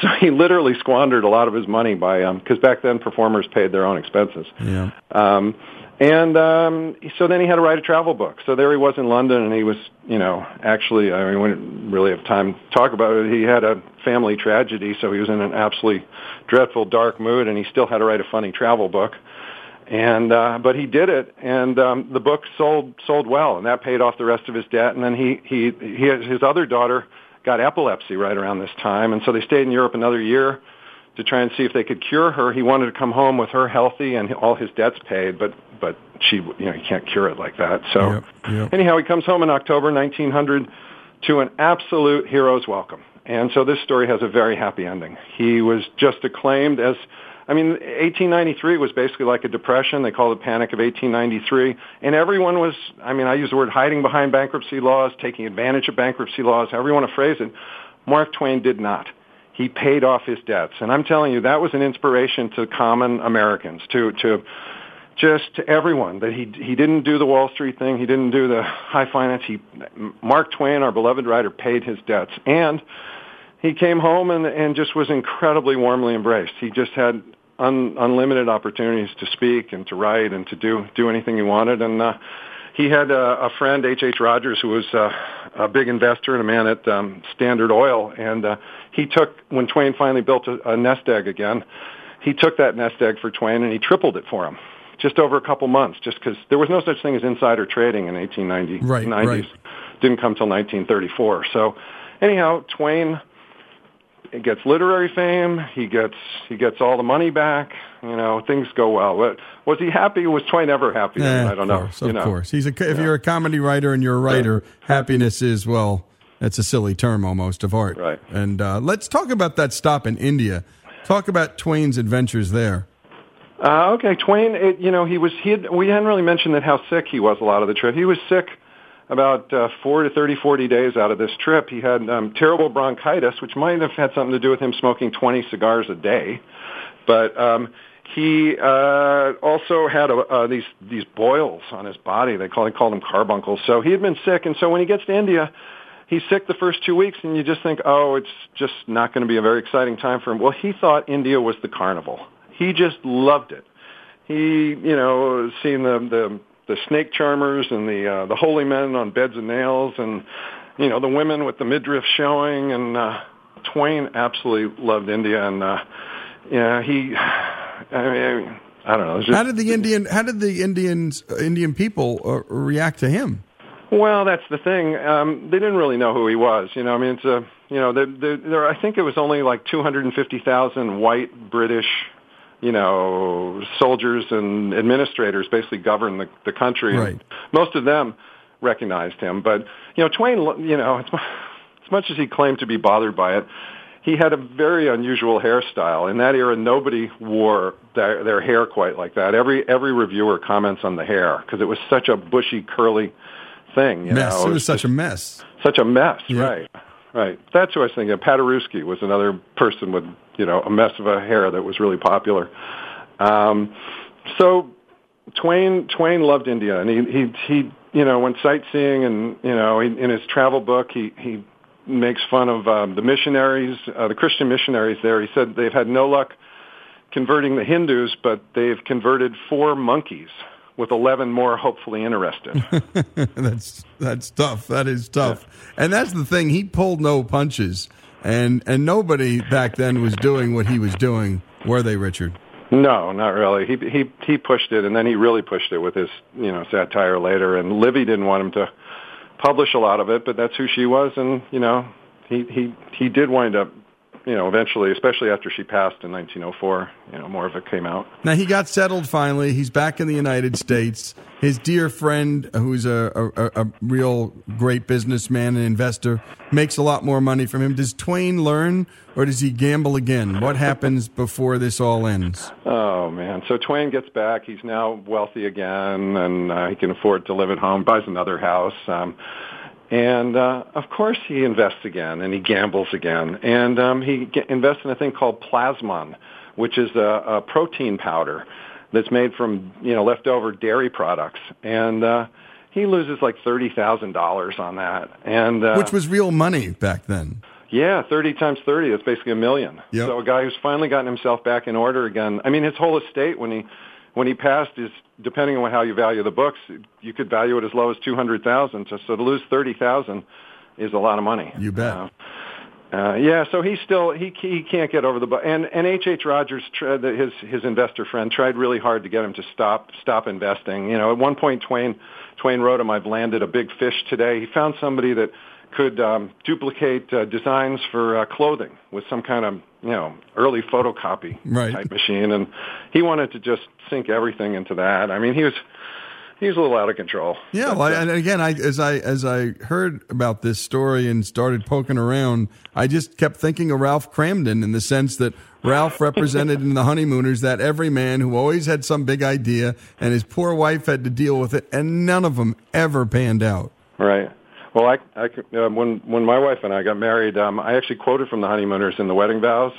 So he literally squandered a lot of his money by, because um, back then performers paid their own expenses. Yeah. Um, and um, so then he had to write a travel book. So there he was in London, and he was, you know, actually, I mean, we didn't really have time to talk about it. He had a family tragedy, so he was in an absolutely dreadful, dark mood, and he still had to write a funny travel book. And uh, but he did it, and um, the book sold sold well, and that paid off the rest of his debt. And then he he he his other daughter got epilepsy right around this time, and so they stayed in Europe another year to try and see if they could cure her. He wanted to come home with her healthy and all his debts paid, but but she you know you can't cure it like that. So yep, yep. anyhow, he comes home in October 1900 to an absolute hero's welcome. And so this story has a very happy ending. He was just acclaimed as I mean, 1893 was basically like a depression. They called it Panic of 1893. And everyone was, I mean, I use the word hiding behind bankruptcy laws, taking advantage of bankruptcy laws, however you want to phrase it. Mark Twain did not he paid off his debts. And I'm telling you, that was an inspiration to common Americans, to, to just to everyone that he, he didn't do the Wall Street thing. He didn't do the high finance. He, Mark Twain, our beloved writer, paid his debts. And he came home and, and just was incredibly warmly embraced. He just had un, unlimited opportunities to speak and to write and to do, do anything he wanted. And, uh, he had a, a friend, H. H. Rogers, who was uh, a big investor and a man at um, Standard Oil, and uh, he took when Twain finally built a, a nest egg again. He took that nest egg for Twain and he tripled it for him just over a couple months, just because there was no such thing as insider trading in 1890s. Right, 90s. right. Didn't come till 1934. So, anyhow, Twain gets literary fame. He gets he gets all the money back. You know, things go well. But was he happy? Was Twain ever happy? Eh, I don't course, know. Of you know. course, he's a. If yeah. you're a comedy writer and you're a writer, happiness is well. That's a silly term almost of art. Right. And uh, let's talk about that stop in India. Talk about Twain's adventures there. Uh, okay, Twain. It, you know, he was. He had, we hadn't really mentioned that how sick he was a lot of the trip. He was sick about uh, four to 30, 40 days out of this trip. He had um, terrible bronchitis, which might have had something to do with him smoking 20 cigars a day. But um, he uh, also had a, uh, these these boils on his body. They call they called them carbuncles. So he had been sick, and so when he gets to India, he's sick the first two weeks, and you just think, oh, it's just not going to be a very exciting time for him. Well, he thought India was the carnival. He just loved it. He, you know, seen the the the snake charmers and the uh, the holy men on beds of nails, and you know the women with the midriff showing. And uh, Twain absolutely loved India, and uh, yeah, he. I mean, I don't know. Just, how did the Indian? How did the Indians, uh, Indian people, uh, react to him? Well, that's the thing. Um, they didn't really know who he was. You know, I mean, it's a you know, there, there, I think it was only like 250,000 white British, you know, soldiers and administrators basically governed the, the country. Right. And most of them recognized him, but you know, Twain, you know, as much as he claimed to be bothered by it, he had a very unusual hairstyle. In that era, nobody wore their, their hair quite like that. Every every reviewer comments on the hair because it was such a bushy, curly thing. You mess. Know? It was such a mess. Such a mess, yeah. right? Right. That's who I was thinking. Paderewski was another person with you know a mess of a hair that was really popular. Um, so Twain Twain loved India, and he he he you know went sightseeing, and you know he, in his travel book he he makes fun of um, the missionaries, uh, the Christian missionaries there. He said they've had no luck converting the Hindus, but they've converted four monkeys with 11 more hopefully interested. that's that's tough. That is tough. Yeah. And that's the thing. He pulled no punches, and and nobody back then was doing what he was doing. Were they, Richard? No, not really. He he he pushed it, and then he really pushed it with his you know satire later. And Livy didn't want him to publish a lot of it, but that's who she was, and you know he he he did wind up you know, eventually, especially after she passed in 1904, you know, more of it came out. Now he got settled finally. He's back in the United States. His dear friend, who's a, a, a real great businessman and investor, makes a lot more money from him. Does Twain learn, or does he gamble again? What happens before this all ends? Oh man! So Twain gets back. He's now wealthy again, and uh, he can afford to live at home. Buys another house. Um, and uh, of course, he invests again and he gambles again. And um, he get, invests in a thing called Plasmon, which is a, a protein powder that's made from you know leftover dairy products. And uh, he loses like thirty thousand dollars on that. And uh, which was real money back then. Yeah, thirty times thirty. That's basically a million. Yep. So a guy who's finally gotten himself back in order again. I mean, his whole estate when he when he passed is depending on how you value the books, you could value it as low as two hundred thousand. So, so to lose thirty thousand is a lot of money. You bet. Uh, uh, yeah, so he still he he can't get over the book. And and H. H. Rogers, his his investor friend, tried really hard to get him to stop stop investing. You know, at one point, Twain Twain wrote him, "I've landed a big fish today." He found somebody that could um, duplicate uh, designs for uh, clothing with some kind of you know early photocopy right. type machine, and he wanted to just sink everything into that. I mean, he was he was a little out of control. Yeah, well, and again, I as I as I heard about this story and started poking around, I just kept thinking of Ralph Kramden in the sense that Ralph represented in the honeymooners that every man who always had some big idea, and his poor wife had to deal with it, and none of them ever panned out. Right. Well, I, I uh, when when my wife and I got married, um, I actually quoted from the honeymooners in the wedding vows.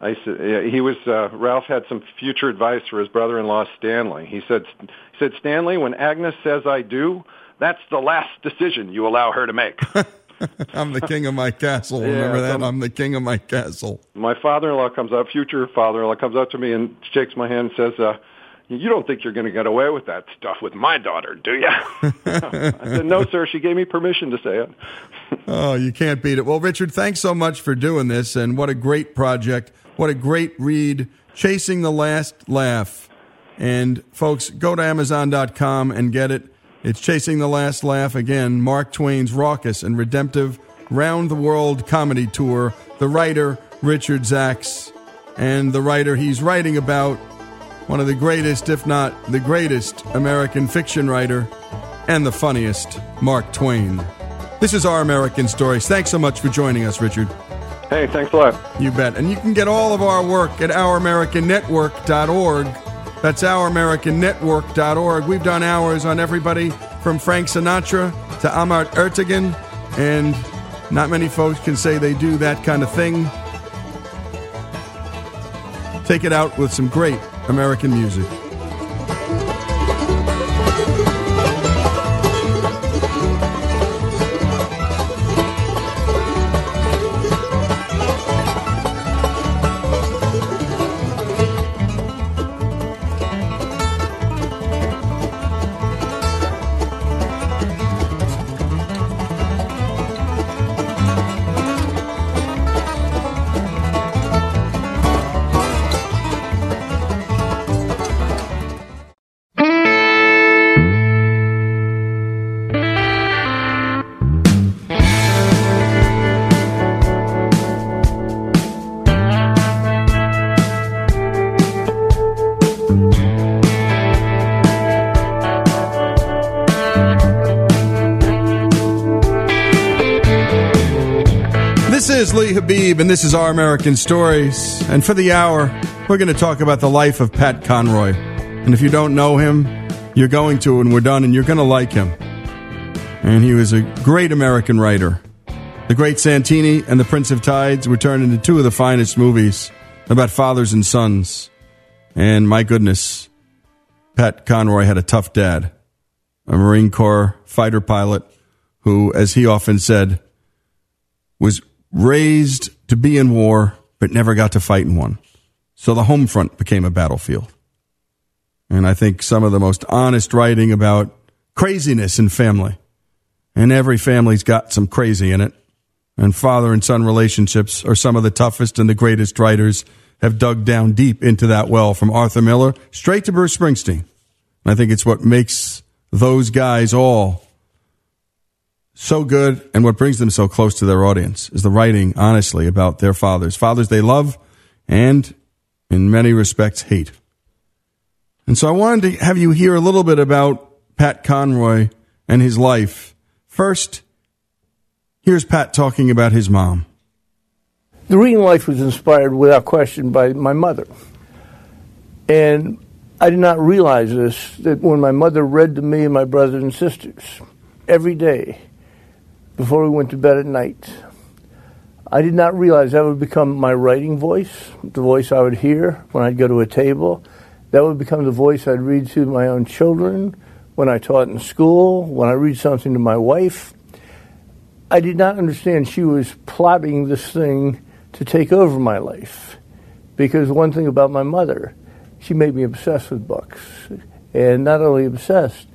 I said he was uh, Ralph had some future advice for his brother-in-law Stanley. He said he said Stanley, when Agnes says I do, that's the last decision you allow her to make. I'm the king of my castle. Remember yeah, that? I'm the king of my castle. My father-in-law comes up, future father-in-law comes up to me and shakes my hand and says, uh, you don't think you're going to get away with that stuff with my daughter, do you? I said, no, sir. She gave me permission to say it. oh, you can't beat it. Well, Richard, thanks so much for doing this, and what a great project. What a great read. Chasing the Last Laugh. And folks, go to Amazon.com and get it. It's Chasing the Last Laugh again, Mark Twain's raucous and redemptive round the world comedy tour. The writer, Richard Zacks, and the writer he's writing about, one of the greatest, if not the greatest, American fiction writer, and the funniest, Mark Twain. This is Our American Stories. Thanks so much for joining us, Richard. Hey, thanks a lot. You bet. And you can get all of our work at ouramericannetwork.org. That's ouramericannetwork.org. We've done hours on everybody from Frank Sinatra to Ahmet Ertegun, and not many folks can say they do that kind of thing. Take it out with some great American music. Habeeb, and this is Our American Stories. And for the hour, we're going to talk about the life of Pat Conroy. And if you don't know him, you're going to, and we're done, and you're going to like him. And he was a great American writer. The Great Santini and The Prince of Tides were turned into two of the finest movies about fathers and sons. And my goodness, Pat Conroy had a tough dad, a Marine Corps fighter pilot who, as he often said, was raised to be in war, but never got to fight in one. So the home front became a battlefield. And I think some of the most honest writing about craziness in family. And every family's got some crazy in it. And father and son relationships are some of the toughest and the greatest writers have dug down deep into that well from Arthur Miller straight to Bruce Springsteen. And I think it's what makes those guys all so good and what brings them so close to their audience is the writing honestly about their fathers. Fathers they love and in many respects hate. And so i wanted to have you hear a little bit about pat conroy and his life. First here's pat talking about his mom. The reading life was inspired without question by my mother. And i did not realize this that when my mother read to me and my brothers and sisters every day before we went to bed at night. I did not realize that would become my writing voice, the voice I would hear when I'd go to a table. That would become the voice I'd read to my own children, when I taught in school, when I read something to my wife. I did not understand she was plotting this thing to take over my life. Because one thing about my mother, she made me obsessed with books. And not only obsessed,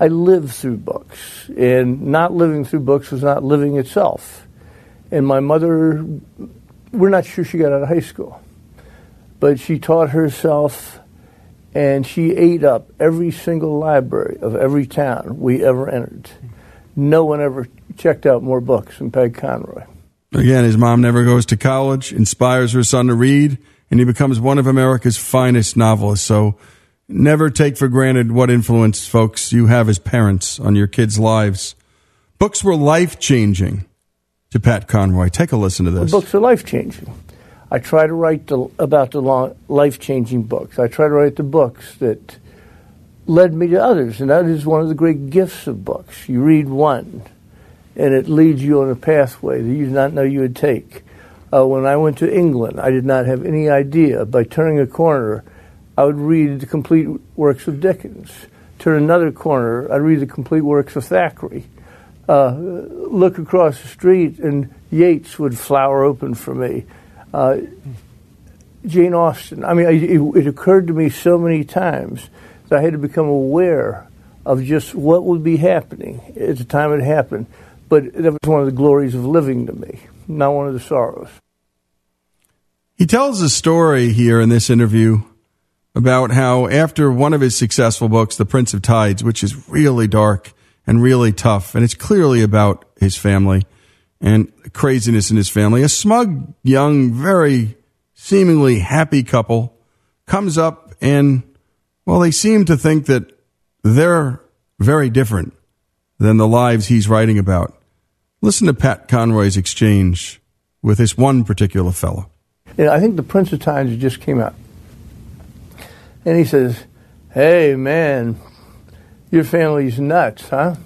I lived through books, and not living through books was not living itself. And my mother, we're not sure she got out of high school, but she taught herself and she ate up every single library of every town we ever entered. No one ever checked out more books than Peg Conroy. Again, his mom never goes to college, inspires her son to read, and he becomes one of America's finest novelists. So, Never take for granted what influence, folks, you have as parents on your kids' lives. Books were life changing to Pat Conroy. Take a listen to this. books are life changing. I try to write the, about the life changing books. I try to write the books that led me to others, and that is one of the great gifts of books. You read one, and it leads you on a pathway that you did not know you would take. Uh, when I went to England, I did not have any idea. By turning a corner, I would read the complete works of Dickens. Turn another corner, I'd read the complete works of Thackeray. Uh, look across the street, and Yeats would flower open for me. Uh, Jane Austen. I mean, it, it, occurred to me so many times that I had to become aware of just what would be happening at the time it happened. But that was one of the glories of living to me, not one of the sorrows. He tells a story here in this interview about how after one of his successful books, The Prince of Tides, which is really dark and really tough, and it's clearly about his family and craziness in his family, a smug, young, very seemingly happy couple comes up and, well, they seem to think that they're very different than the lives he's writing about. Listen to Pat Conroy's exchange with this one particular fellow. Yeah, I think The Prince of Tides just came out. And he says, Hey, man, your family's nuts, huh?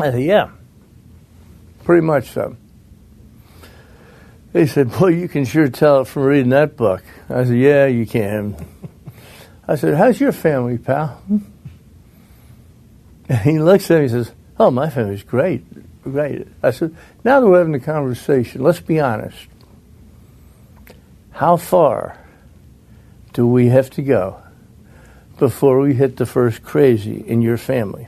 I said, Yeah, pretty much so. He said, Boy, you can sure tell it from reading that book. I said, Yeah, you can. I said, How's your family, pal? And he looks at me and says, Oh, my family's great. Great. I said, Now that we're having the conversation, let's be honest. How far do we have to go before we hit the first crazy in your family?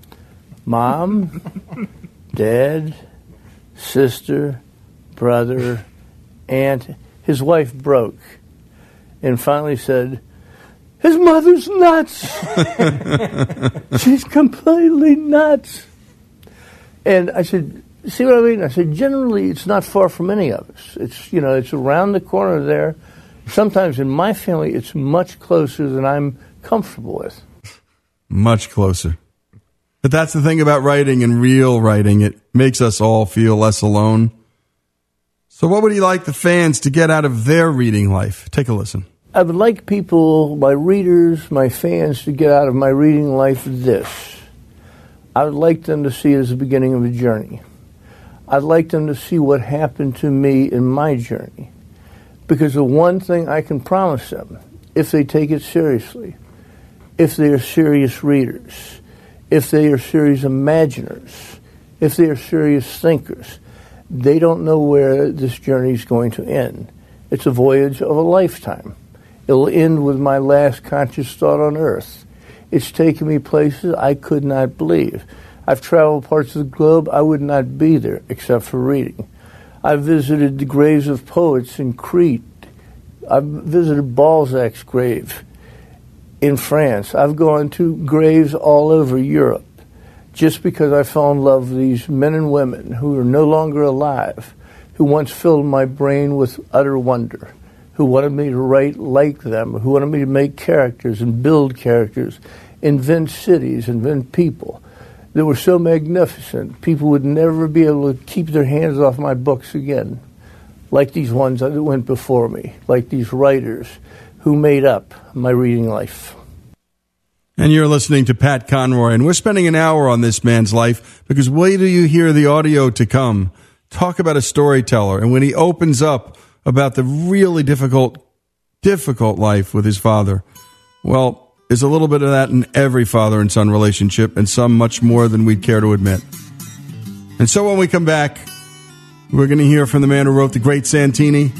Mom, dad, sister, brother, aunt. His wife broke and finally said, His mother's nuts. She's completely nuts. And I said, See what I mean? I said, generally, it's not far from any of us. It's, you know, it's around the corner there. Sometimes in my family, it's much closer than I'm comfortable with. Much closer. But that's the thing about writing and real writing. It makes us all feel less alone. So, what would he like the fans to get out of their reading life? Take a listen. I would like people, my readers, my fans, to get out of my reading life this. I would like them to see it as the beginning of a journey. I'd like them to see what happened to me in my journey. Because the one thing I can promise them, if they take it seriously, if they are serious readers, if they are serious imaginers, if they are serious thinkers, they don't know where this journey is going to end. It's a voyage of a lifetime. It'll end with my last conscious thought on earth. It's taken me places I could not believe. I've traveled parts of the globe I would not be there except for reading. I've visited the graves of poets in Crete. I've visited Balzac's grave in France. I've gone to graves all over Europe just because I fell in love with these men and women who are no longer alive, who once filled my brain with utter wonder, who wanted me to write like them, who wanted me to make characters and build characters, invent cities, invent people that were so magnificent, people would never be able to keep their hands off my books again, like these ones that went before me, like these writers who made up my reading life. And you're listening to Pat Conroy, and we're spending an hour on this man's life because wait till you hear the audio to come. Talk about a storyteller, and when he opens up about the really difficult, difficult life with his father, well, there's a little bit of that in every father and son relationship, and some much more than we'd care to admit. And so when we come back, we're going to hear from the man who wrote The Great Santini,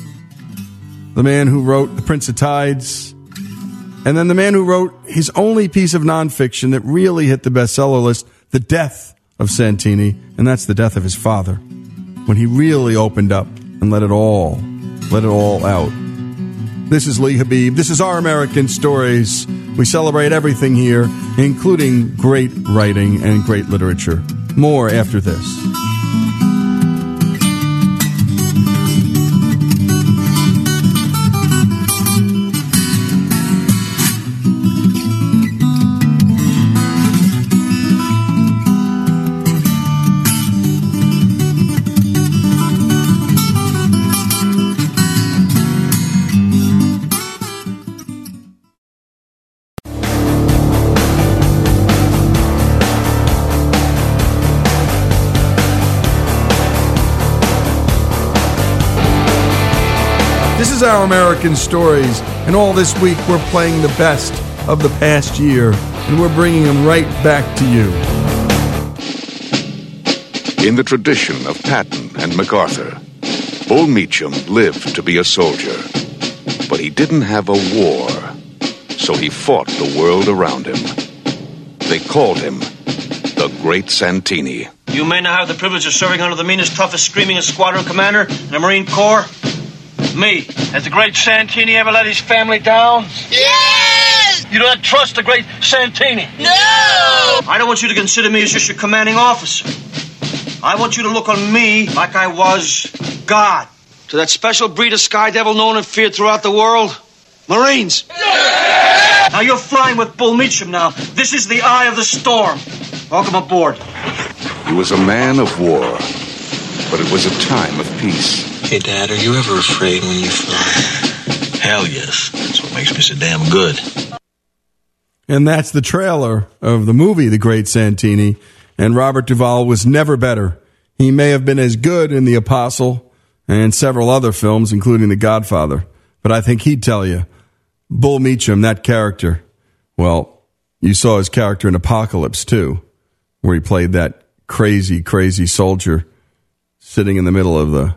the man who wrote The Prince of Tides, and then the man who wrote his only piece of nonfiction that really hit the bestseller list, The Death of Santini, and that's the death of his father, when he really opened up and let it all, let it all out. This is Lee Habeeb. This is Our American Stories. We celebrate everything here, including great writing and great literature. More after this. Our American Stories, and all this week we're playing the best of the past year, and we're bringing them right back to you. In the tradition of Patton and MacArthur, Bull Meechum lived to be a soldier, but he didn't have a war, so he fought the world around him. They called him the Great Santini. You may now have the privilege of serving under the meanest, toughest, screaming squadron commander in the Marine Corps. Me. Has the great Santini ever let his family down? Yes! You don't trust the great Santini? No! I don't want you to consider me as just your commanding officer. I want you to look on me like I was God. To that special breed of sky devil known and feared throughout the world. Marines. Now you're flying with Bull Meechum now. This is the eye of the storm. Welcome aboard. He was a man of war, but it was a time of peace. Hey, Dad, are you ever afraid when you fly? Hell yes. That's what makes me so damn good. And that's the trailer of the movie The Great Santini. And Robert Duvall was never better. He may have been as good in The Apostle and several other films, including The Godfather, but I think he'd tell you, Bull Meechum, that character, well, you saw his character in Apocalypse too, where he played that crazy, crazy soldier sitting in the middle of the,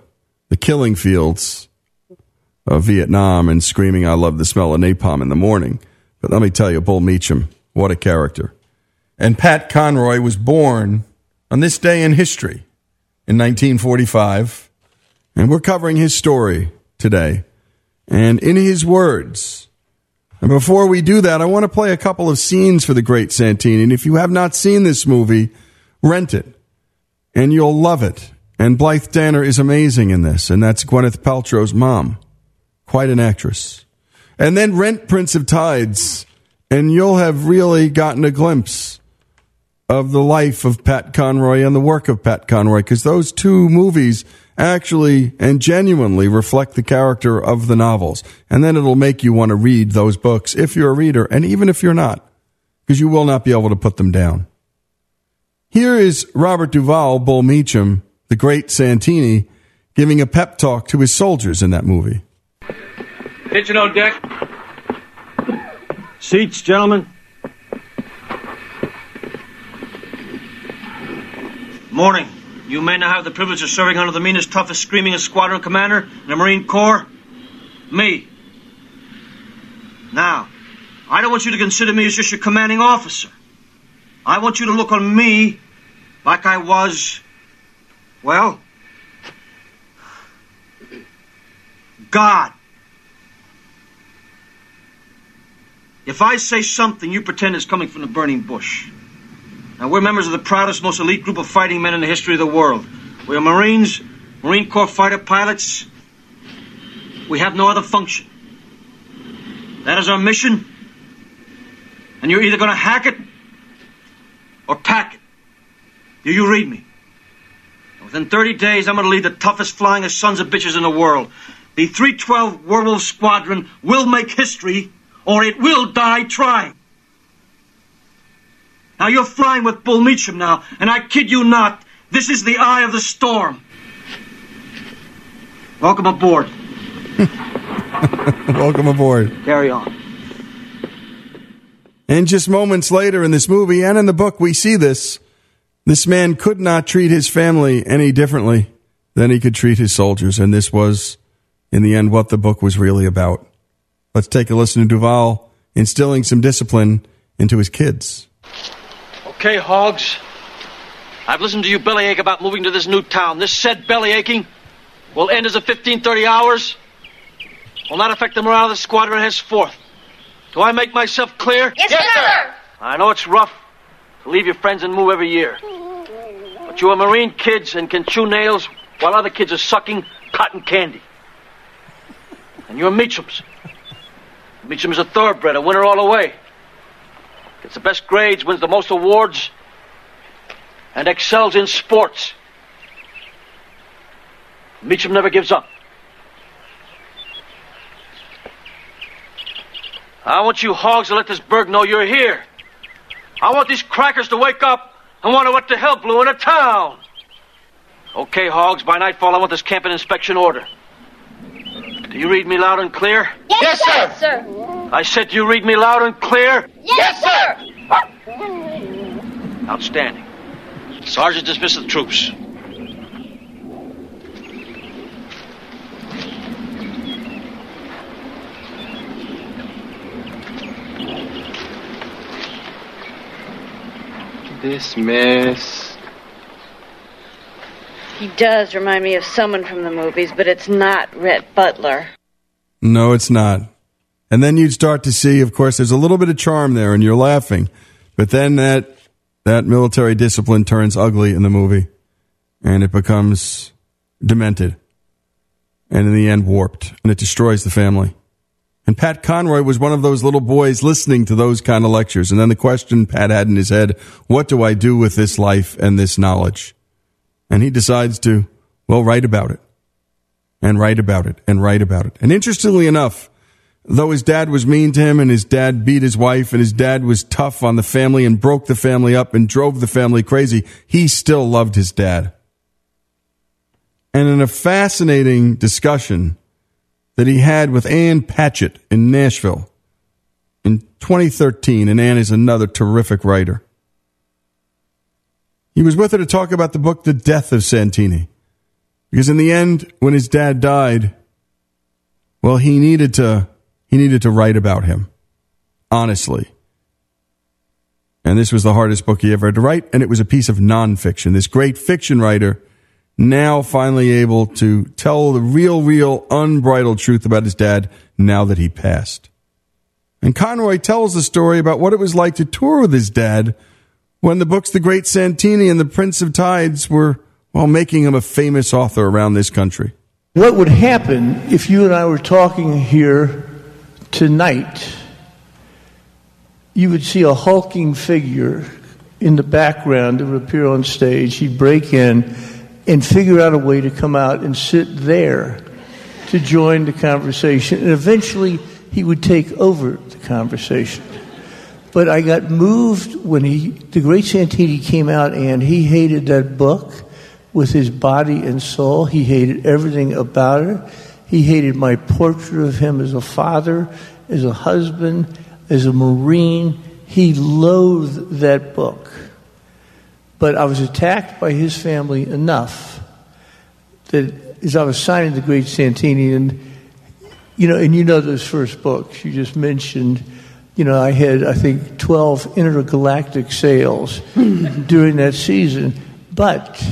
the killing fields of Vietnam and screaming, I love the smell of napalm in the morning. But let me tell you, Bull Meechum, what a character. And Pat Conroy was born on this day in history in 1945. And we're covering his story today. And in his words, and before we do that, I want to play a couple of scenes for the great Santini. And if you have not seen this movie, rent it and you'll love it. And Blythe Danner is amazing in this. And that's Gwyneth Paltrow's mom. Quite an actress. And then rent Prince of Tides and you'll have really gotten a glimpse of the life of Pat Conroy and the work of Pat Conroy because those two movies actually and genuinely reflect the character of the novels. And then it'll make you want to read those books if you're a reader and even if you're not, because you will not be able to put them down. Here is Robert Duvall, Bull Meechum, the great Santini, giving a pep talk to his soldiers in that movie. Pigeon on deck. Seats, gentlemen. Morning. You may now have the privilege of serving under the meanest, toughest, screamingest squadron commander in the Marine Corps. Me. Now, I don't want you to consider me as just your commanding officer. I want you to look on me like I was, well, God. If I say something, you pretend it's coming from the burning bush. Now, we're members of the proudest, most elite group of fighting men in the history of the world. We are Marines, Marine Corps fighter pilots. We have no other function. That is our mission. And you're either going to hack it or pack it. Do you read me? Within 30 days, I'm going to lead the toughest, flyingest sons of bitches in the world. The 312 Werewolf Squadron will make history, or it will die trying. Now you're flying with Bull Meechum now, and I kid you not, this is the eye of the storm. Welcome aboard. Welcome aboard. Carry on. And just moments later in this movie and in the book, we see this. This man could not treat his family any differently than he could treat his soldiers. And this was, in the end, what the book was really about. Let's take a listen to Duvall instilling some discipline into his kids. Okay, hogs. I've listened to you bellyache about moving to this new town. This said bellyaching will end as of 15, 30 hours. Will not affect the morale of the squadron henceforth. Do I make myself clear? Yes, sir. I know it's rough to leave your friends and move every year. But you are Marine kids and can chew nails while other kids are sucking cotton candy. And you're Meechums. Meechum is a thoroughbred, a winner all the way. Gets the best grades, wins the most awards, and excels in sports. Meechum never gives up. I want you hogs to let this burg know you're here. I want these crackers to wake up and wonder what the hell blew in a town. Okay, hogs, by nightfall I want this camp in inspection order. Do you read me loud and clear? Yes, sir. sir. I said, do you read me loud and clear? Yes, sir. Outstanding. Sergeant, dismiss the troops. Dismiss. He does remind me of someone from the movies, but it's not Rhett Butler. No, it's not. And then you'd start to see, of course, there's a little bit of charm there and you're laughing. But then that, that military discipline turns ugly in the movie and it becomes demented and in the end warped and it destroys the family. And Pat Conroy was one of those little boys listening to those kind of lectures. And then the question Pat had in his head, what do I do with this life and this knowledge? And he decides to, well, write about it and write about it and write about it. And interestingly enough, though his dad was mean to him and his dad beat his wife and his dad was tough on the family and broke the family up and drove the family crazy, he still loved his dad. And in a fascinating discussion that he had with Ann Patchett in Nashville in 2013, and Ann is another terrific writer. He was with her to talk about the book The Death of Santini. Because in the end, when his dad died, well, he needed to, he needed to write about him. Honestly. And this was the hardest book he ever had to write, and it was a piece of nonfiction. This great fiction writer now finally able to tell the real, real, unbridled truth about his dad now that he passed. And Conroy tells the story about what it was like to tour with his dad when the books The Great Santini and The Prince of Tides were, well, making him a famous author around this country. What would happen if you and I were talking here tonight? You would see a hulking figure in the background that would appear on stage. He'd break in and figure out a way to come out and sit there to join the conversation. And eventually, he would take over the conversation. But I got moved when he, the great Santini came out and he hated that book with his body and soul. He hated everything about it. He hated my portrait of him as a father, as a husband, as a Marine. He loathed that book. But I was attacked by his family enough that as I was signing the great Santini, and you know, and you know those first books you just mentioned you know, I had, I think, 12 intergalactic sales during that season. But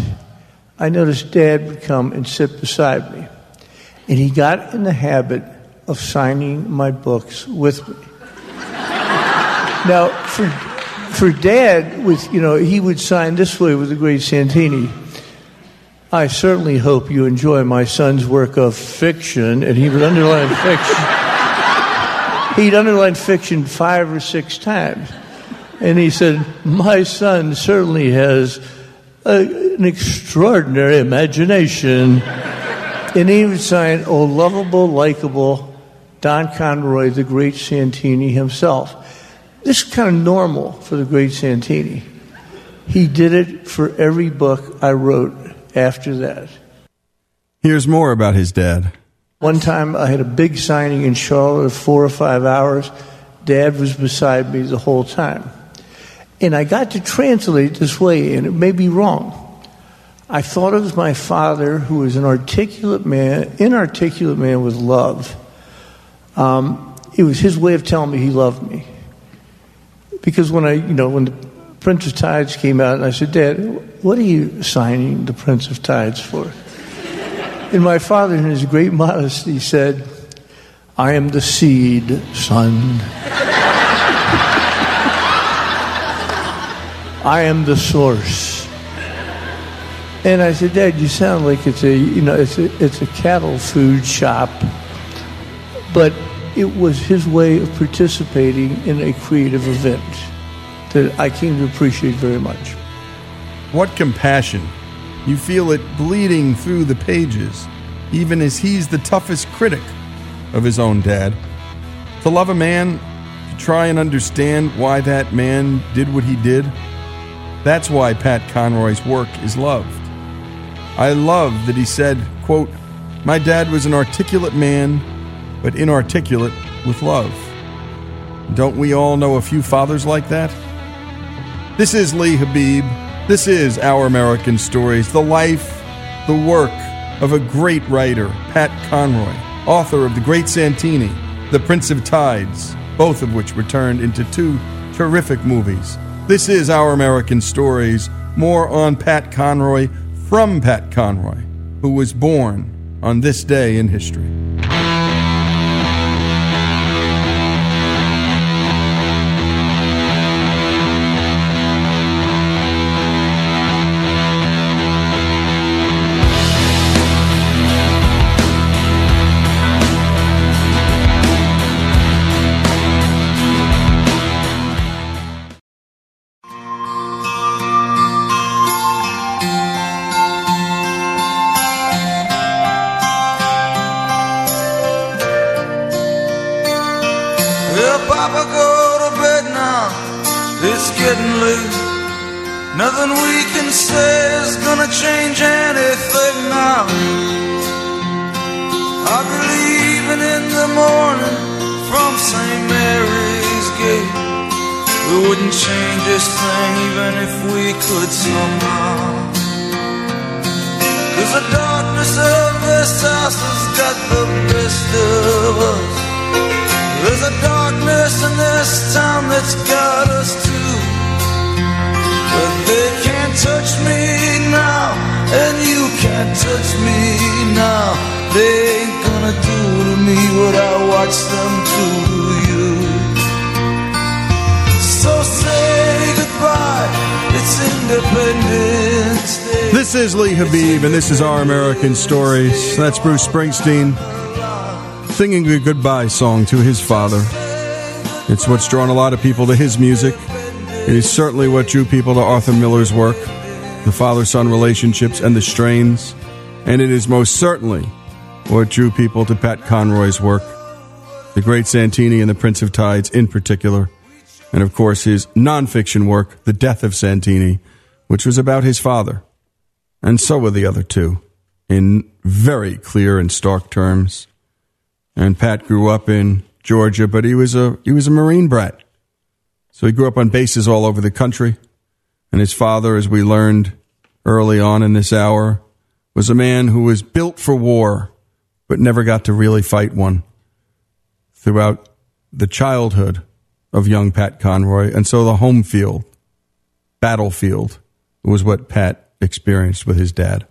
I noticed Dad would come and sit beside me. And he got in the habit of signing my books with me. now, for, for Dad, with, you know, he would sign this way with the great Santini. I certainly hope you enjoy my son's work of fiction, and he would underline fiction he'd underline fiction five or six times. And he said, My son certainly has a, an extraordinary imagination. and he would sign, Oh, lovable, likable Don Conroy, the great Santini himself. This is kind of normal for the great Santini. He did it for every book I wrote after that. Here's more about his dad. One time I had a big signing in Charlotte of four or five hours. Dad was beside me the whole time. And I got to translate this way, and it may be wrong. I thought it was my father, who was an articulate man, inarticulate man with love. Um, it was his way of telling me he loved me. Because when I, you know, when the Prince of Tides came out, and I said, Dad, what are you signing the Prince of Tides for? And my father, in his great modesty, said, I am the seed, son. I am the source. And I said, Dad, you sound like it's a, you know, it's a, it's a cattle food shop. But it was his way of participating in a creative event that I came to appreciate very much. What compassion you feel it bleeding through the pages, even as he's the toughest critic of his own dad. To love a man, to try and understand why that man did what he did, that's why Pat Conroy's work is loved. I love that he said, quote, My dad was an articulate man, but inarticulate with love. Don't we all know a few fathers like that? This is Lee Habeeb. This is Our American Stories, the life, the work of a great writer, Pat Conroy, author of The Great Santini, The Prince of Tides, both of which were turned into two terrific movies. This is Our American Stories. More on Pat Conroy from Pat Conroy, who was born on this day in history. American Stories. That's Bruce Springsteen singing a goodbye song to his father. It's what's drawn a lot of people to his music. It is certainly what drew people to Arthur Miller's work, the father son relationships and the strains. And it is most certainly what drew people to Pat Conroy's work, the great Santini and the Prince of Tides in particular. And of course, his nonfiction work, The Death of Santini, which was about his father. And so were the other two, in very clear and stark terms. And Pat grew up in Georgia, but he was a he was a Marine brat. So he grew up on bases all over the country. And his father, as we learned early on in this hour, was a man who was built for war, but never got to really fight one throughout the childhood of young Pat Conroy. And so the home field, battlefield, was what Pat experienced with his dad.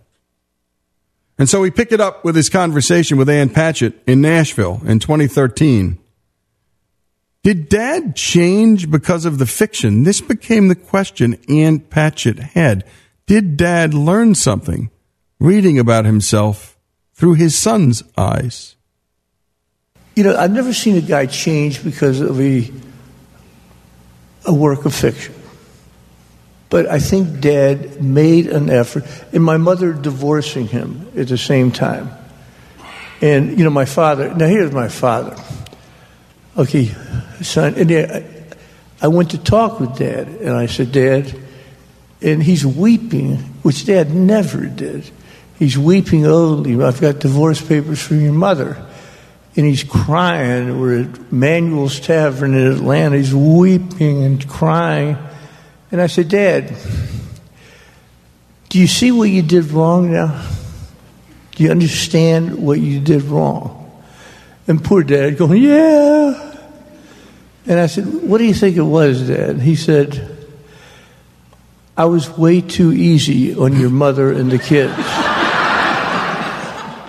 And so we pick it up with his conversation with Ann Patchett in Nashville in 2013. Did dad change because of the fiction? This became the question Ann Patchett had. Did dad learn something reading about himself through his son's eyes? You know, I've never seen a guy change because of a, a work of fiction. But I think dad made an effort, and my mother divorcing him at the same time. And, you know, my father, now here's my father. Okay, son, and I, I went to talk with dad, and I said, Dad, and he's weeping, which dad never did. He's weeping, oh, I've got divorce papers from your mother. And he's crying. We're at Manuel's Tavern in Atlanta. He's weeping and crying. And I said, Dad, do you see what you did wrong now? Do you understand what you did wrong? And poor dad going, Yeah. And I said, What do you think it was, Dad? He said, I was way too easy on your mother and the kids.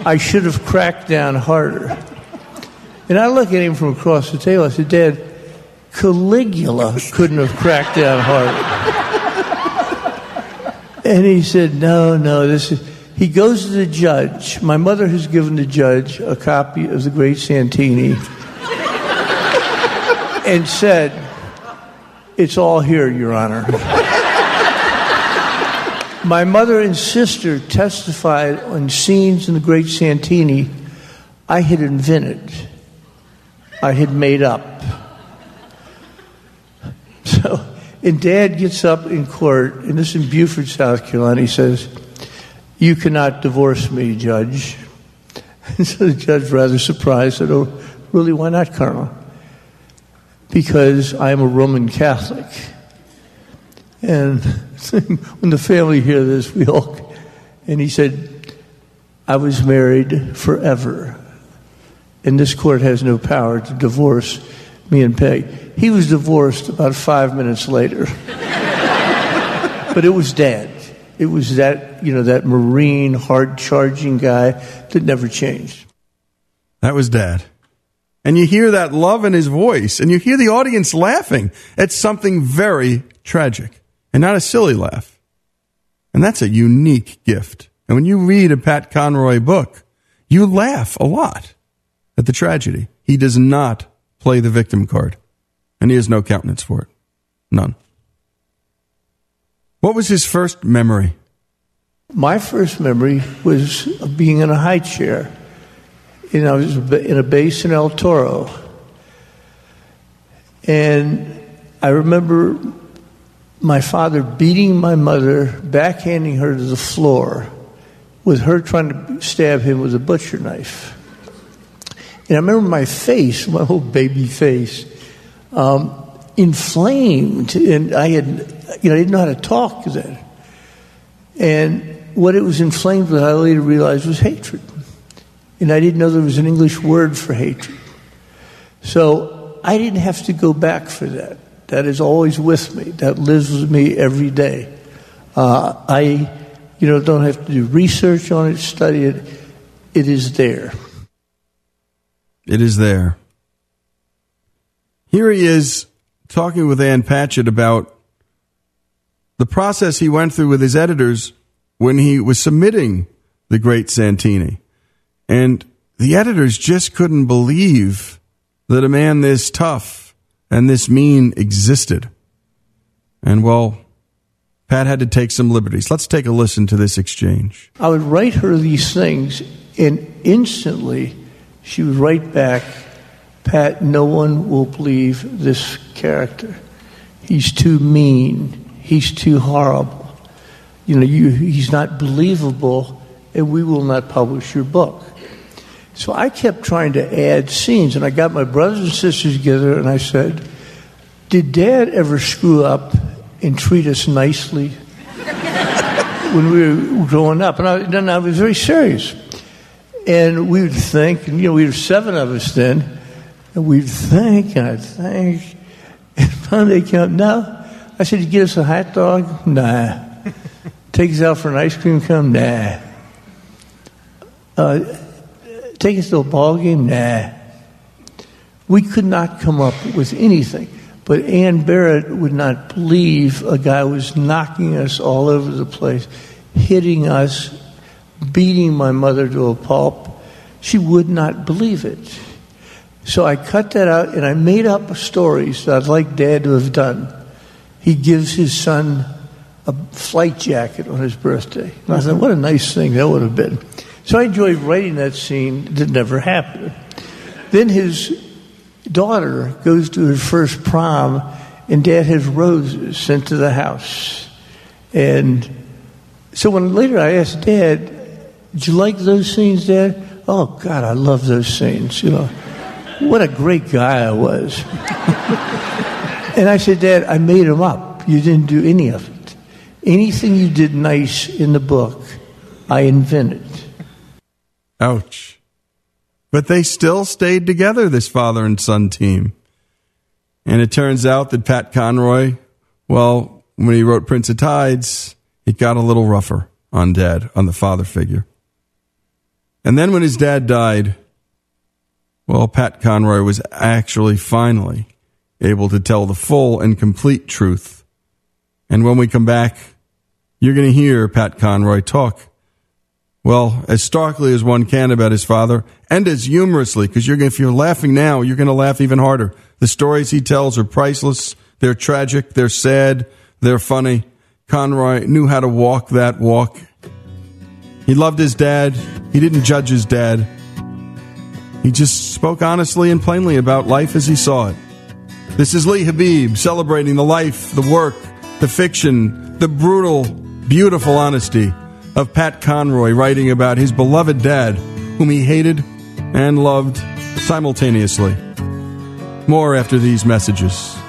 I should have cracked down harder. And I look at him from across the table. I said, Dad, Caligula couldn't have cracked that harder. And he said, No, no, this is. He goes to the judge. My mother has given the judge a copy of the great Santini and said, It's all here, Your Honor. My mother and sister testified on scenes in the great Santini I had invented, I had made up. So, and dad gets up in court, and this is in Beaufort, South Carolina. He says, You cannot divorce me, Judge. And so the judge, rather surprised, said, Oh, really, why not, Colonel? Because I am a Roman Catholic. And when the family hear this, we all, and he said, I was married forever. And this court has no power to divorce me and Peg. He was divorced about five minutes later. but it was dad. It was that, you know, that Marine, hard charging guy that never changed. That was Dad. And you hear that love in his voice, and you hear the audience laughing at something very tragic and not a silly laugh. And that's a unique gift. And when you read a Pat Conroy book, you laugh a lot at the tragedy. He does not play the victim card, and he has no countenance for it. None. What was his first memory? My first memory was of being in a high chair. And I was in a base in El Toro. And I remember my father beating my mother, backhanding her to the floor, with her trying to stab him with a butcher knife. And I remember my face, my whole baby face, um, inflamed. And I had, you know, I didn't know how to talk then. And what it was inflamed with, I later realized was hatred. And I didn't know there was an English word for hatred. So I didn't have to go back for that. That is always with me. That lives with me every day. Uh, I, you know, don't have to do research on it, study it. It is there. It is there. Here he is talking with Ann Patchett about the process he went through with his editors when he was submitting The Great Santini. And the editors just couldn't believe that a man this tough and this mean existed. And well, Pat had to take some liberties. Let's take a listen to this exchange. I would write her these things, and instantly she would write back, Pat, no one will believe this character. He's too mean. He's too horrible. You know, you, he's not believable, and we will not publish your book. So I kept trying to add scenes, and I got my brothers and sisters together, and I said, Did Dad ever screw up and treat us nicely when we were growing up? And I, then I was very serious. And we would think, you know, we were seven of us then, and we'd think, and I'd think, and finally they came no. I said, You get us a hot dog? Nah. Take us out for an ice cream cone? Nah. Uh, take us to a ball game? Nah. We could not come up with anything. But Ann Barrett would not believe a guy was knocking us all over the place, hitting us, beating my mother to a pulp. She would not believe it. So I cut that out and I made up stories that I'd like Dad to have done. He gives his son a flight jacket on his birthday. And I thought, what a nice thing that would have been. So I enjoyed writing that scene that never happened. Then his daughter goes to her first prom, and dad has roses sent to the house. And so when later I asked dad, Did you like those scenes, Dad? Oh, God, I love those scenes. You know, what a great guy I was. and I said, Dad, I made them up. You didn't do any of it. Anything you did nice in the book, I invented. Ouch. But they still stayed together, this father and son team. And it turns out that Pat Conroy, well, when he wrote Prince of Tides, it got a little rougher on dad, on the father figure. And then when his dad died, well, Pat Conroy was actually finally able to tell the full and complete truth. And when we come back, you're going to hear Pat Conroy talk well, as starkly as one can about his father, and as humorously, because you're if you're laughing now, you're going to laugh even harder. The stories he tells are priceless. They're tragic. They're sad. They're funny. Conroy knew how to walk that walk. He loved his dad. He didn't judge his dad. He just spoke honestly and plainly about life as he saw it. This is Lee Habeeb celebrating the life, the work, the fiction, the brutal, beautiful honesty of Pat Conroy writing about his beloved dad, whom he hated and loved simultaneously. More after these messages.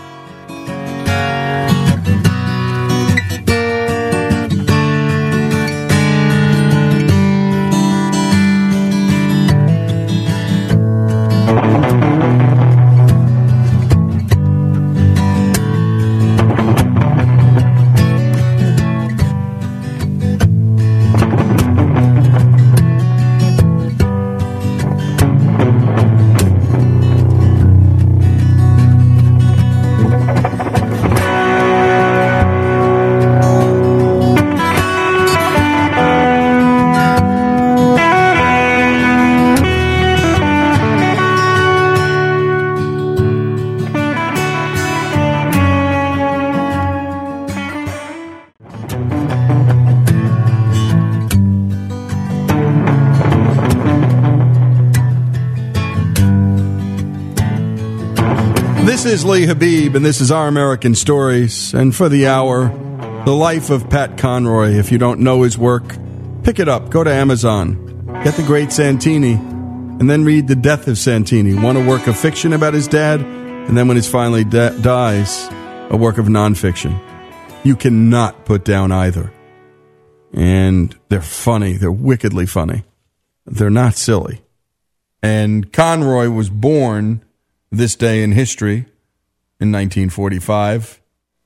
Lee Habeeb, and this is Our American Stories. And for the hour, the life of Pat Conroy. If you don't know his work, pick it up. Go to Amazon. Get The Great Santini, and then read The Death of Santini. One, a work of fiction about his dad, and then when he finally da- dies, a work of nonfiction. You cannot put down either. And they're funny. They're wickedly funny. They're not silly. And Conroy was born this day in history in 1945.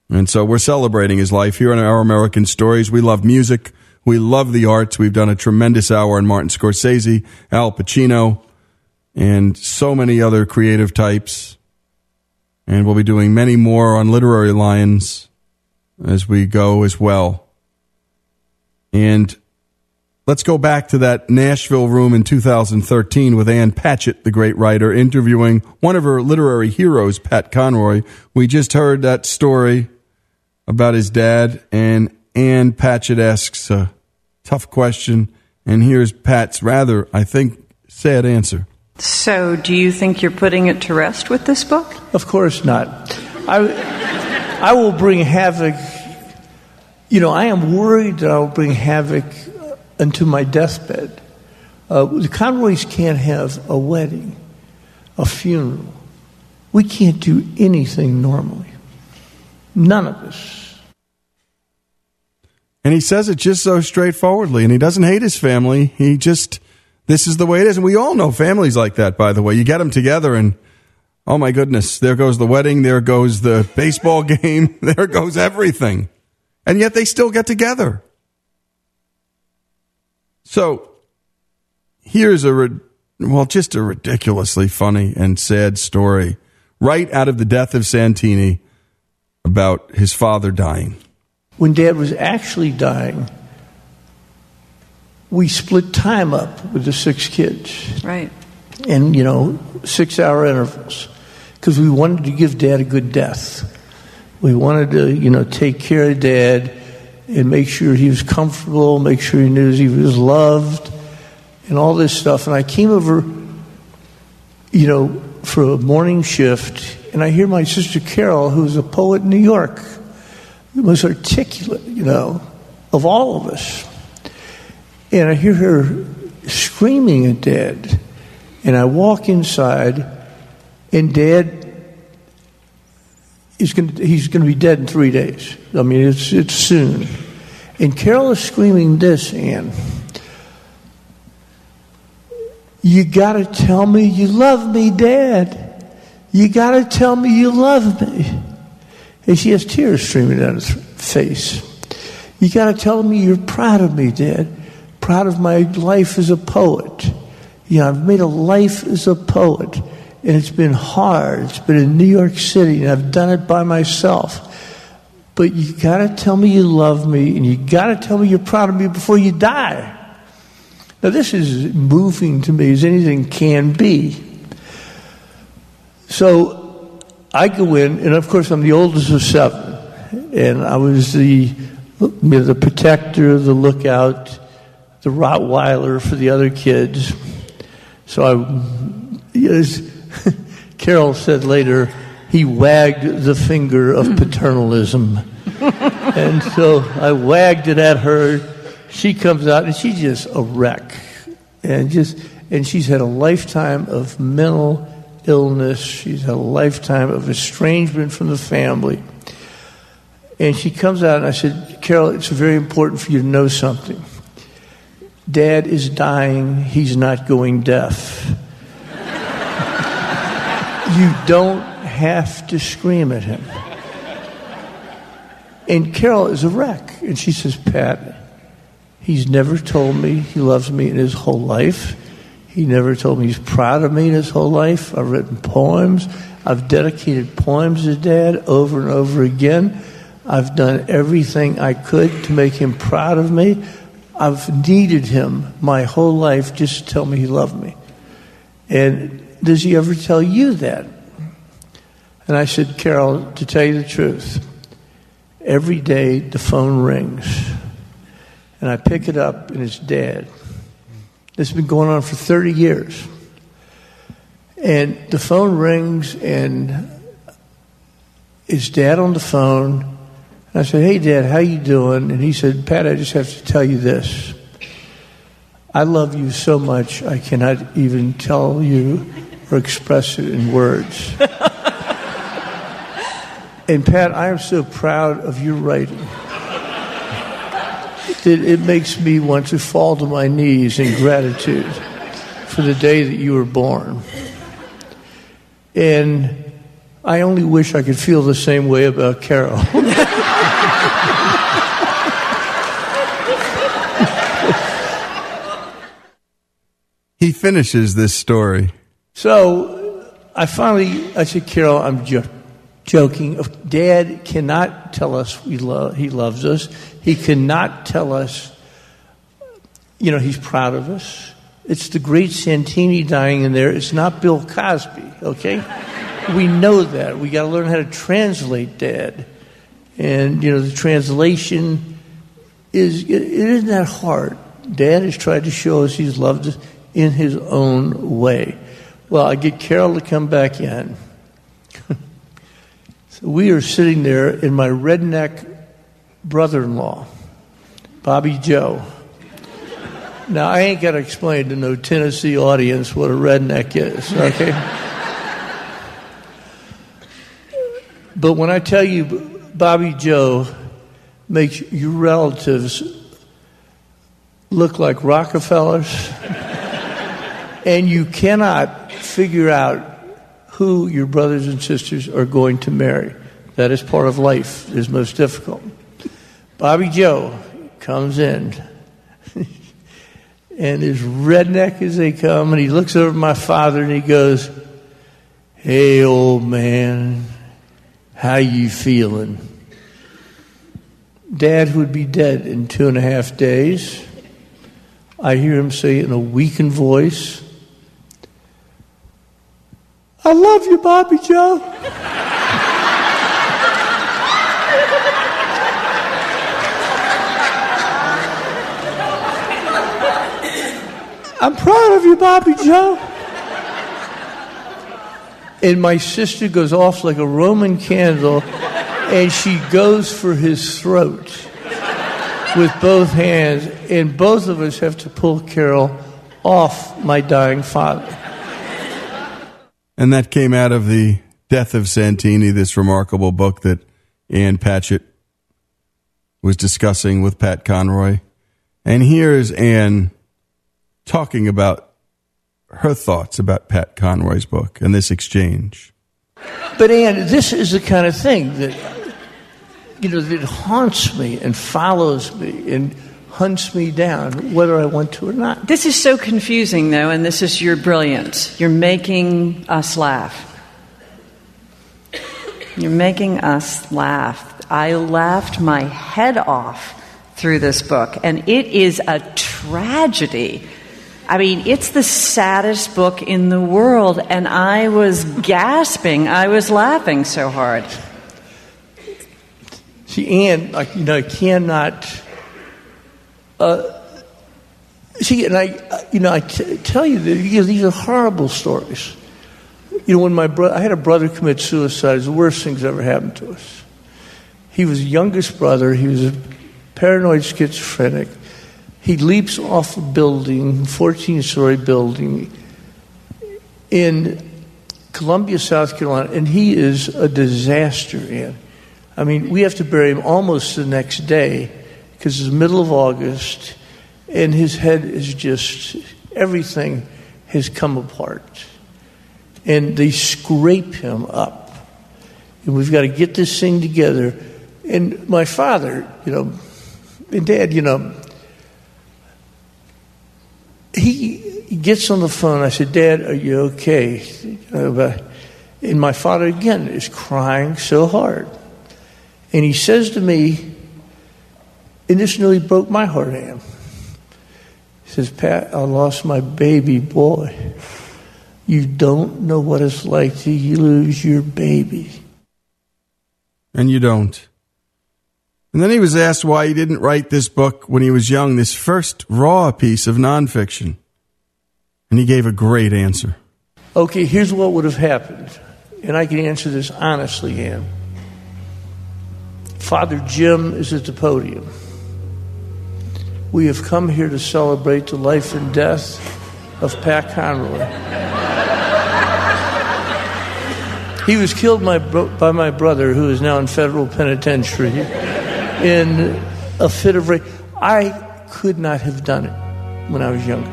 And so we're celebrating his life here on Our American Stories. We love music. We love the arts. We've done a tremendous hour on Martin Scorsese, Al Pacino, and so many other creative types. And we'll be doing many more on Literary Lions as we go as well. And let's go back to that Nashville room in 2013 with Ann Patchett, the great writer, interviewing one of her literary heroes, Pat Conroy. We just heard that story about his dad, and Ann Patchett asks a tough question, and here's Pat's rather, I think, sad answer. So, do you think you're putting it to rest with this book? Of course not. I, I will bring havoc. You know, I am worried that I will bring havoc into my deathbed. Uh, the Conroys can't have a wedding, a funeral. We can't do anything normally. None of us. And he says it just so straightforwardly, and he doesn't hate his family. He just, this is the way it is. And we all know families like that, by the way. You get them together, and oh my goodness, there goes the wedding, there goes the baseball game, there goes everything. And yet they still get together. So here's a, well, just a ridiculously funny and sad story right out of the death of Santini about his father dying. When dad was actually dying, we split time up with the six kids. Right. And, you know, six hour intervals. Because we wanted to give dad a good death. We wanted to, you know, take care of dad and make sure he was comfortable, make sure he knew he was loved, and all this stuff. And I came over, you know, for a morning shift, and I hear my sister Carol, who's a poet in New York, most articulate, you know, of all of us. And I hear her screaming at Dad. And I walk inside, and Dad is going to, he's going to be dead in three days. I mean, it's, it's soon. And Carol is screaming this, Ann. You got to tell me you love me, Dad. You got to tell me you love me. And she has tears streaming down her face. You got to tell me you're proud of me, Dad. Proud of my life as a poet. You know, I've made a life as a poet, and it's been hard. It's been in New York City, and I've done it by myself. But you got to tell me you love me, and you got to tell me you're proud of me before you die. Now, this is moving to me as anything can be. So I go in, and of course, I'm the oldest of seven, and I was the, the protector, the lookout, the Rottweiler for the other kids. So I, as Carol said later, he wagged the finger of hmm. paternalism. and so I wagged it at her. She comes out and she's just a wreck. And just and she's had a lifetime of mental illness. She's had a lifetime of estrangement from the family. And she comes out and I said, Carol, it's very important for you to know something. Dad is dying, he's not going deaf. You don't have to scream at him. And Carol is a wreck. And she says, Pat, he's never told me he loves me in his whole life. He never told me he's proud of me in his whole life. I've written poems. I've dedicated poems to Dad over and over again. I've done everything I could to make him proud of me. I've needed him my whole life just to tell me he loved me. And does he ever tell you that? And I said, Carol, to tell you the truth, every day the phone rings. And I pick it up and it's dad. This has been going on for 30 years. And the phone rings and it's Dad on the phone? And I said, Hey, Dad, how you doing? And he said, Pat, I just have to tell you this. I love you so much, I cannot even tell you or express it in words. and Pat, I am so proud of your writing that it makes me want to fall to my knees in gratitude for the day that you were born. And I only wish I could feel the same way about Carol. he finishes this story. So I finally, I said, Carol, I'm jo- joking. Dad cannot tell us we lo- he loves us. He cannot tell us, you know, he's proud of us. It's the great Santini dying in there. It's not Bill Cosby, okay? we know that. We got to learn how to translate Dad. And, you know, the translation is, it, it isn't that hard. Dad has tried to show us he's loved us in his own way. Well, I get Carol to come back in. so we are sitting there in my redneck brother in law, Bobby Joe. Now, I ain't got to explain to no Tennessee audience what a redneck is, okay? but when I tell you Bobby Joe makes your relatives look like Rockefellers, and you cannot figure out who your brothers and sisters are going to marry. That is part of life, is most difficult. Bobby Joe comes in, and as redneck as they come, and he looks over my father and he goes, Hey, old man, how you feeling? Dad would be dead in two and a half days. I hear him say in a weakened voice, I love you, Bobby Joe. I'm proud of you, Bobby Joe. And my sister goes off like a Roman candle and she goes for his throat with both hands. And both of us have to pull Carol off my dying father. And that came out of the Death of Santini, this remarkable book that Ann Patchett was discussing with Pat Conroy. And here is Ann talking about her thoughts about Pat Conroy's book and this exchange. But Ann, this is the kind of thing that you know that haunts me and follows me and hunts me down, whether I want to or not. This is so confusing, though, and this is your brilliance. You're making us laugh. You're making us laugh. I laughed my head off through this book, and it is a tragedy. I mean, it's the saddest book in the world, and I was gasping. I was laughing so hard. See, Ann, like, you know, I cannot. Uh, see, and I, you know, I t- tell you that these are horrible stories. You know, when my brother, I had a brother commit suicide. It's the worst things ever happened to us. He was the youngest brother. He was a paranoid schizophrenic. He leaps off a building, 14 story building in Columbia, South Carolina, and he is a disaster, Ann. I mean, we have to bury him almost the next day because it's the middle of August and his head is just, everything has come apart. And they scrape him up. And we've got to get this thing together. And my father, you know, and dad, you know, he, he gets on the phone. I said, Dad, are you okay? And my father, again, is crying so hard. And he says to me, and this nearly broke my heart, Ann. He says, Pat, I lost my baby boy. You don't know what it's like to lose your baby. And you don't. And then he was asked why he didn't write this book when he was young, this first raw piece of nonfiction. And he gave a great answer. Okay, here's what would have happened. And I can answer this honestly, Ann. Father Jim is at the podium. We have come here to celebrate the life and death of Pat Conroy. he was killed my bro- by my brother, who is now in federal penitentiary, in a fit of rage. I could not have done it when I was younger.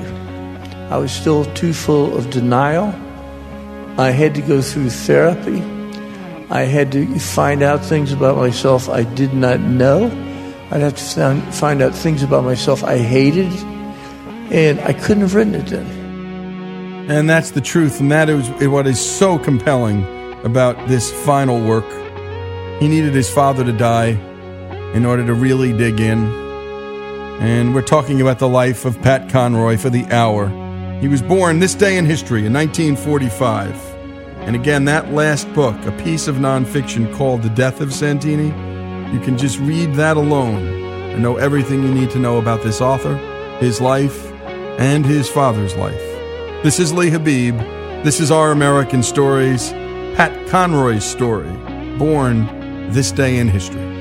I was still too full of denial. I had to go through therapy. I had to find out things about myself I did not know. I'd have to find out things about myself I hated. And I couldn't have written it then. And that's the truth, and that is what is so compelling about this final work. He needed his father to die in order to really dig in. And we're talking about the life of Pat Conroy for the hour. He was born this day in history in 1945. And again, that last book, a piece of nonfiction called The Death of Santini, you can just read that alone and know everything you need to know about this author, his life, and his father's life. This is Lee Habeeb. This is Our American Stories, Pat Conroy's story, born this day in history.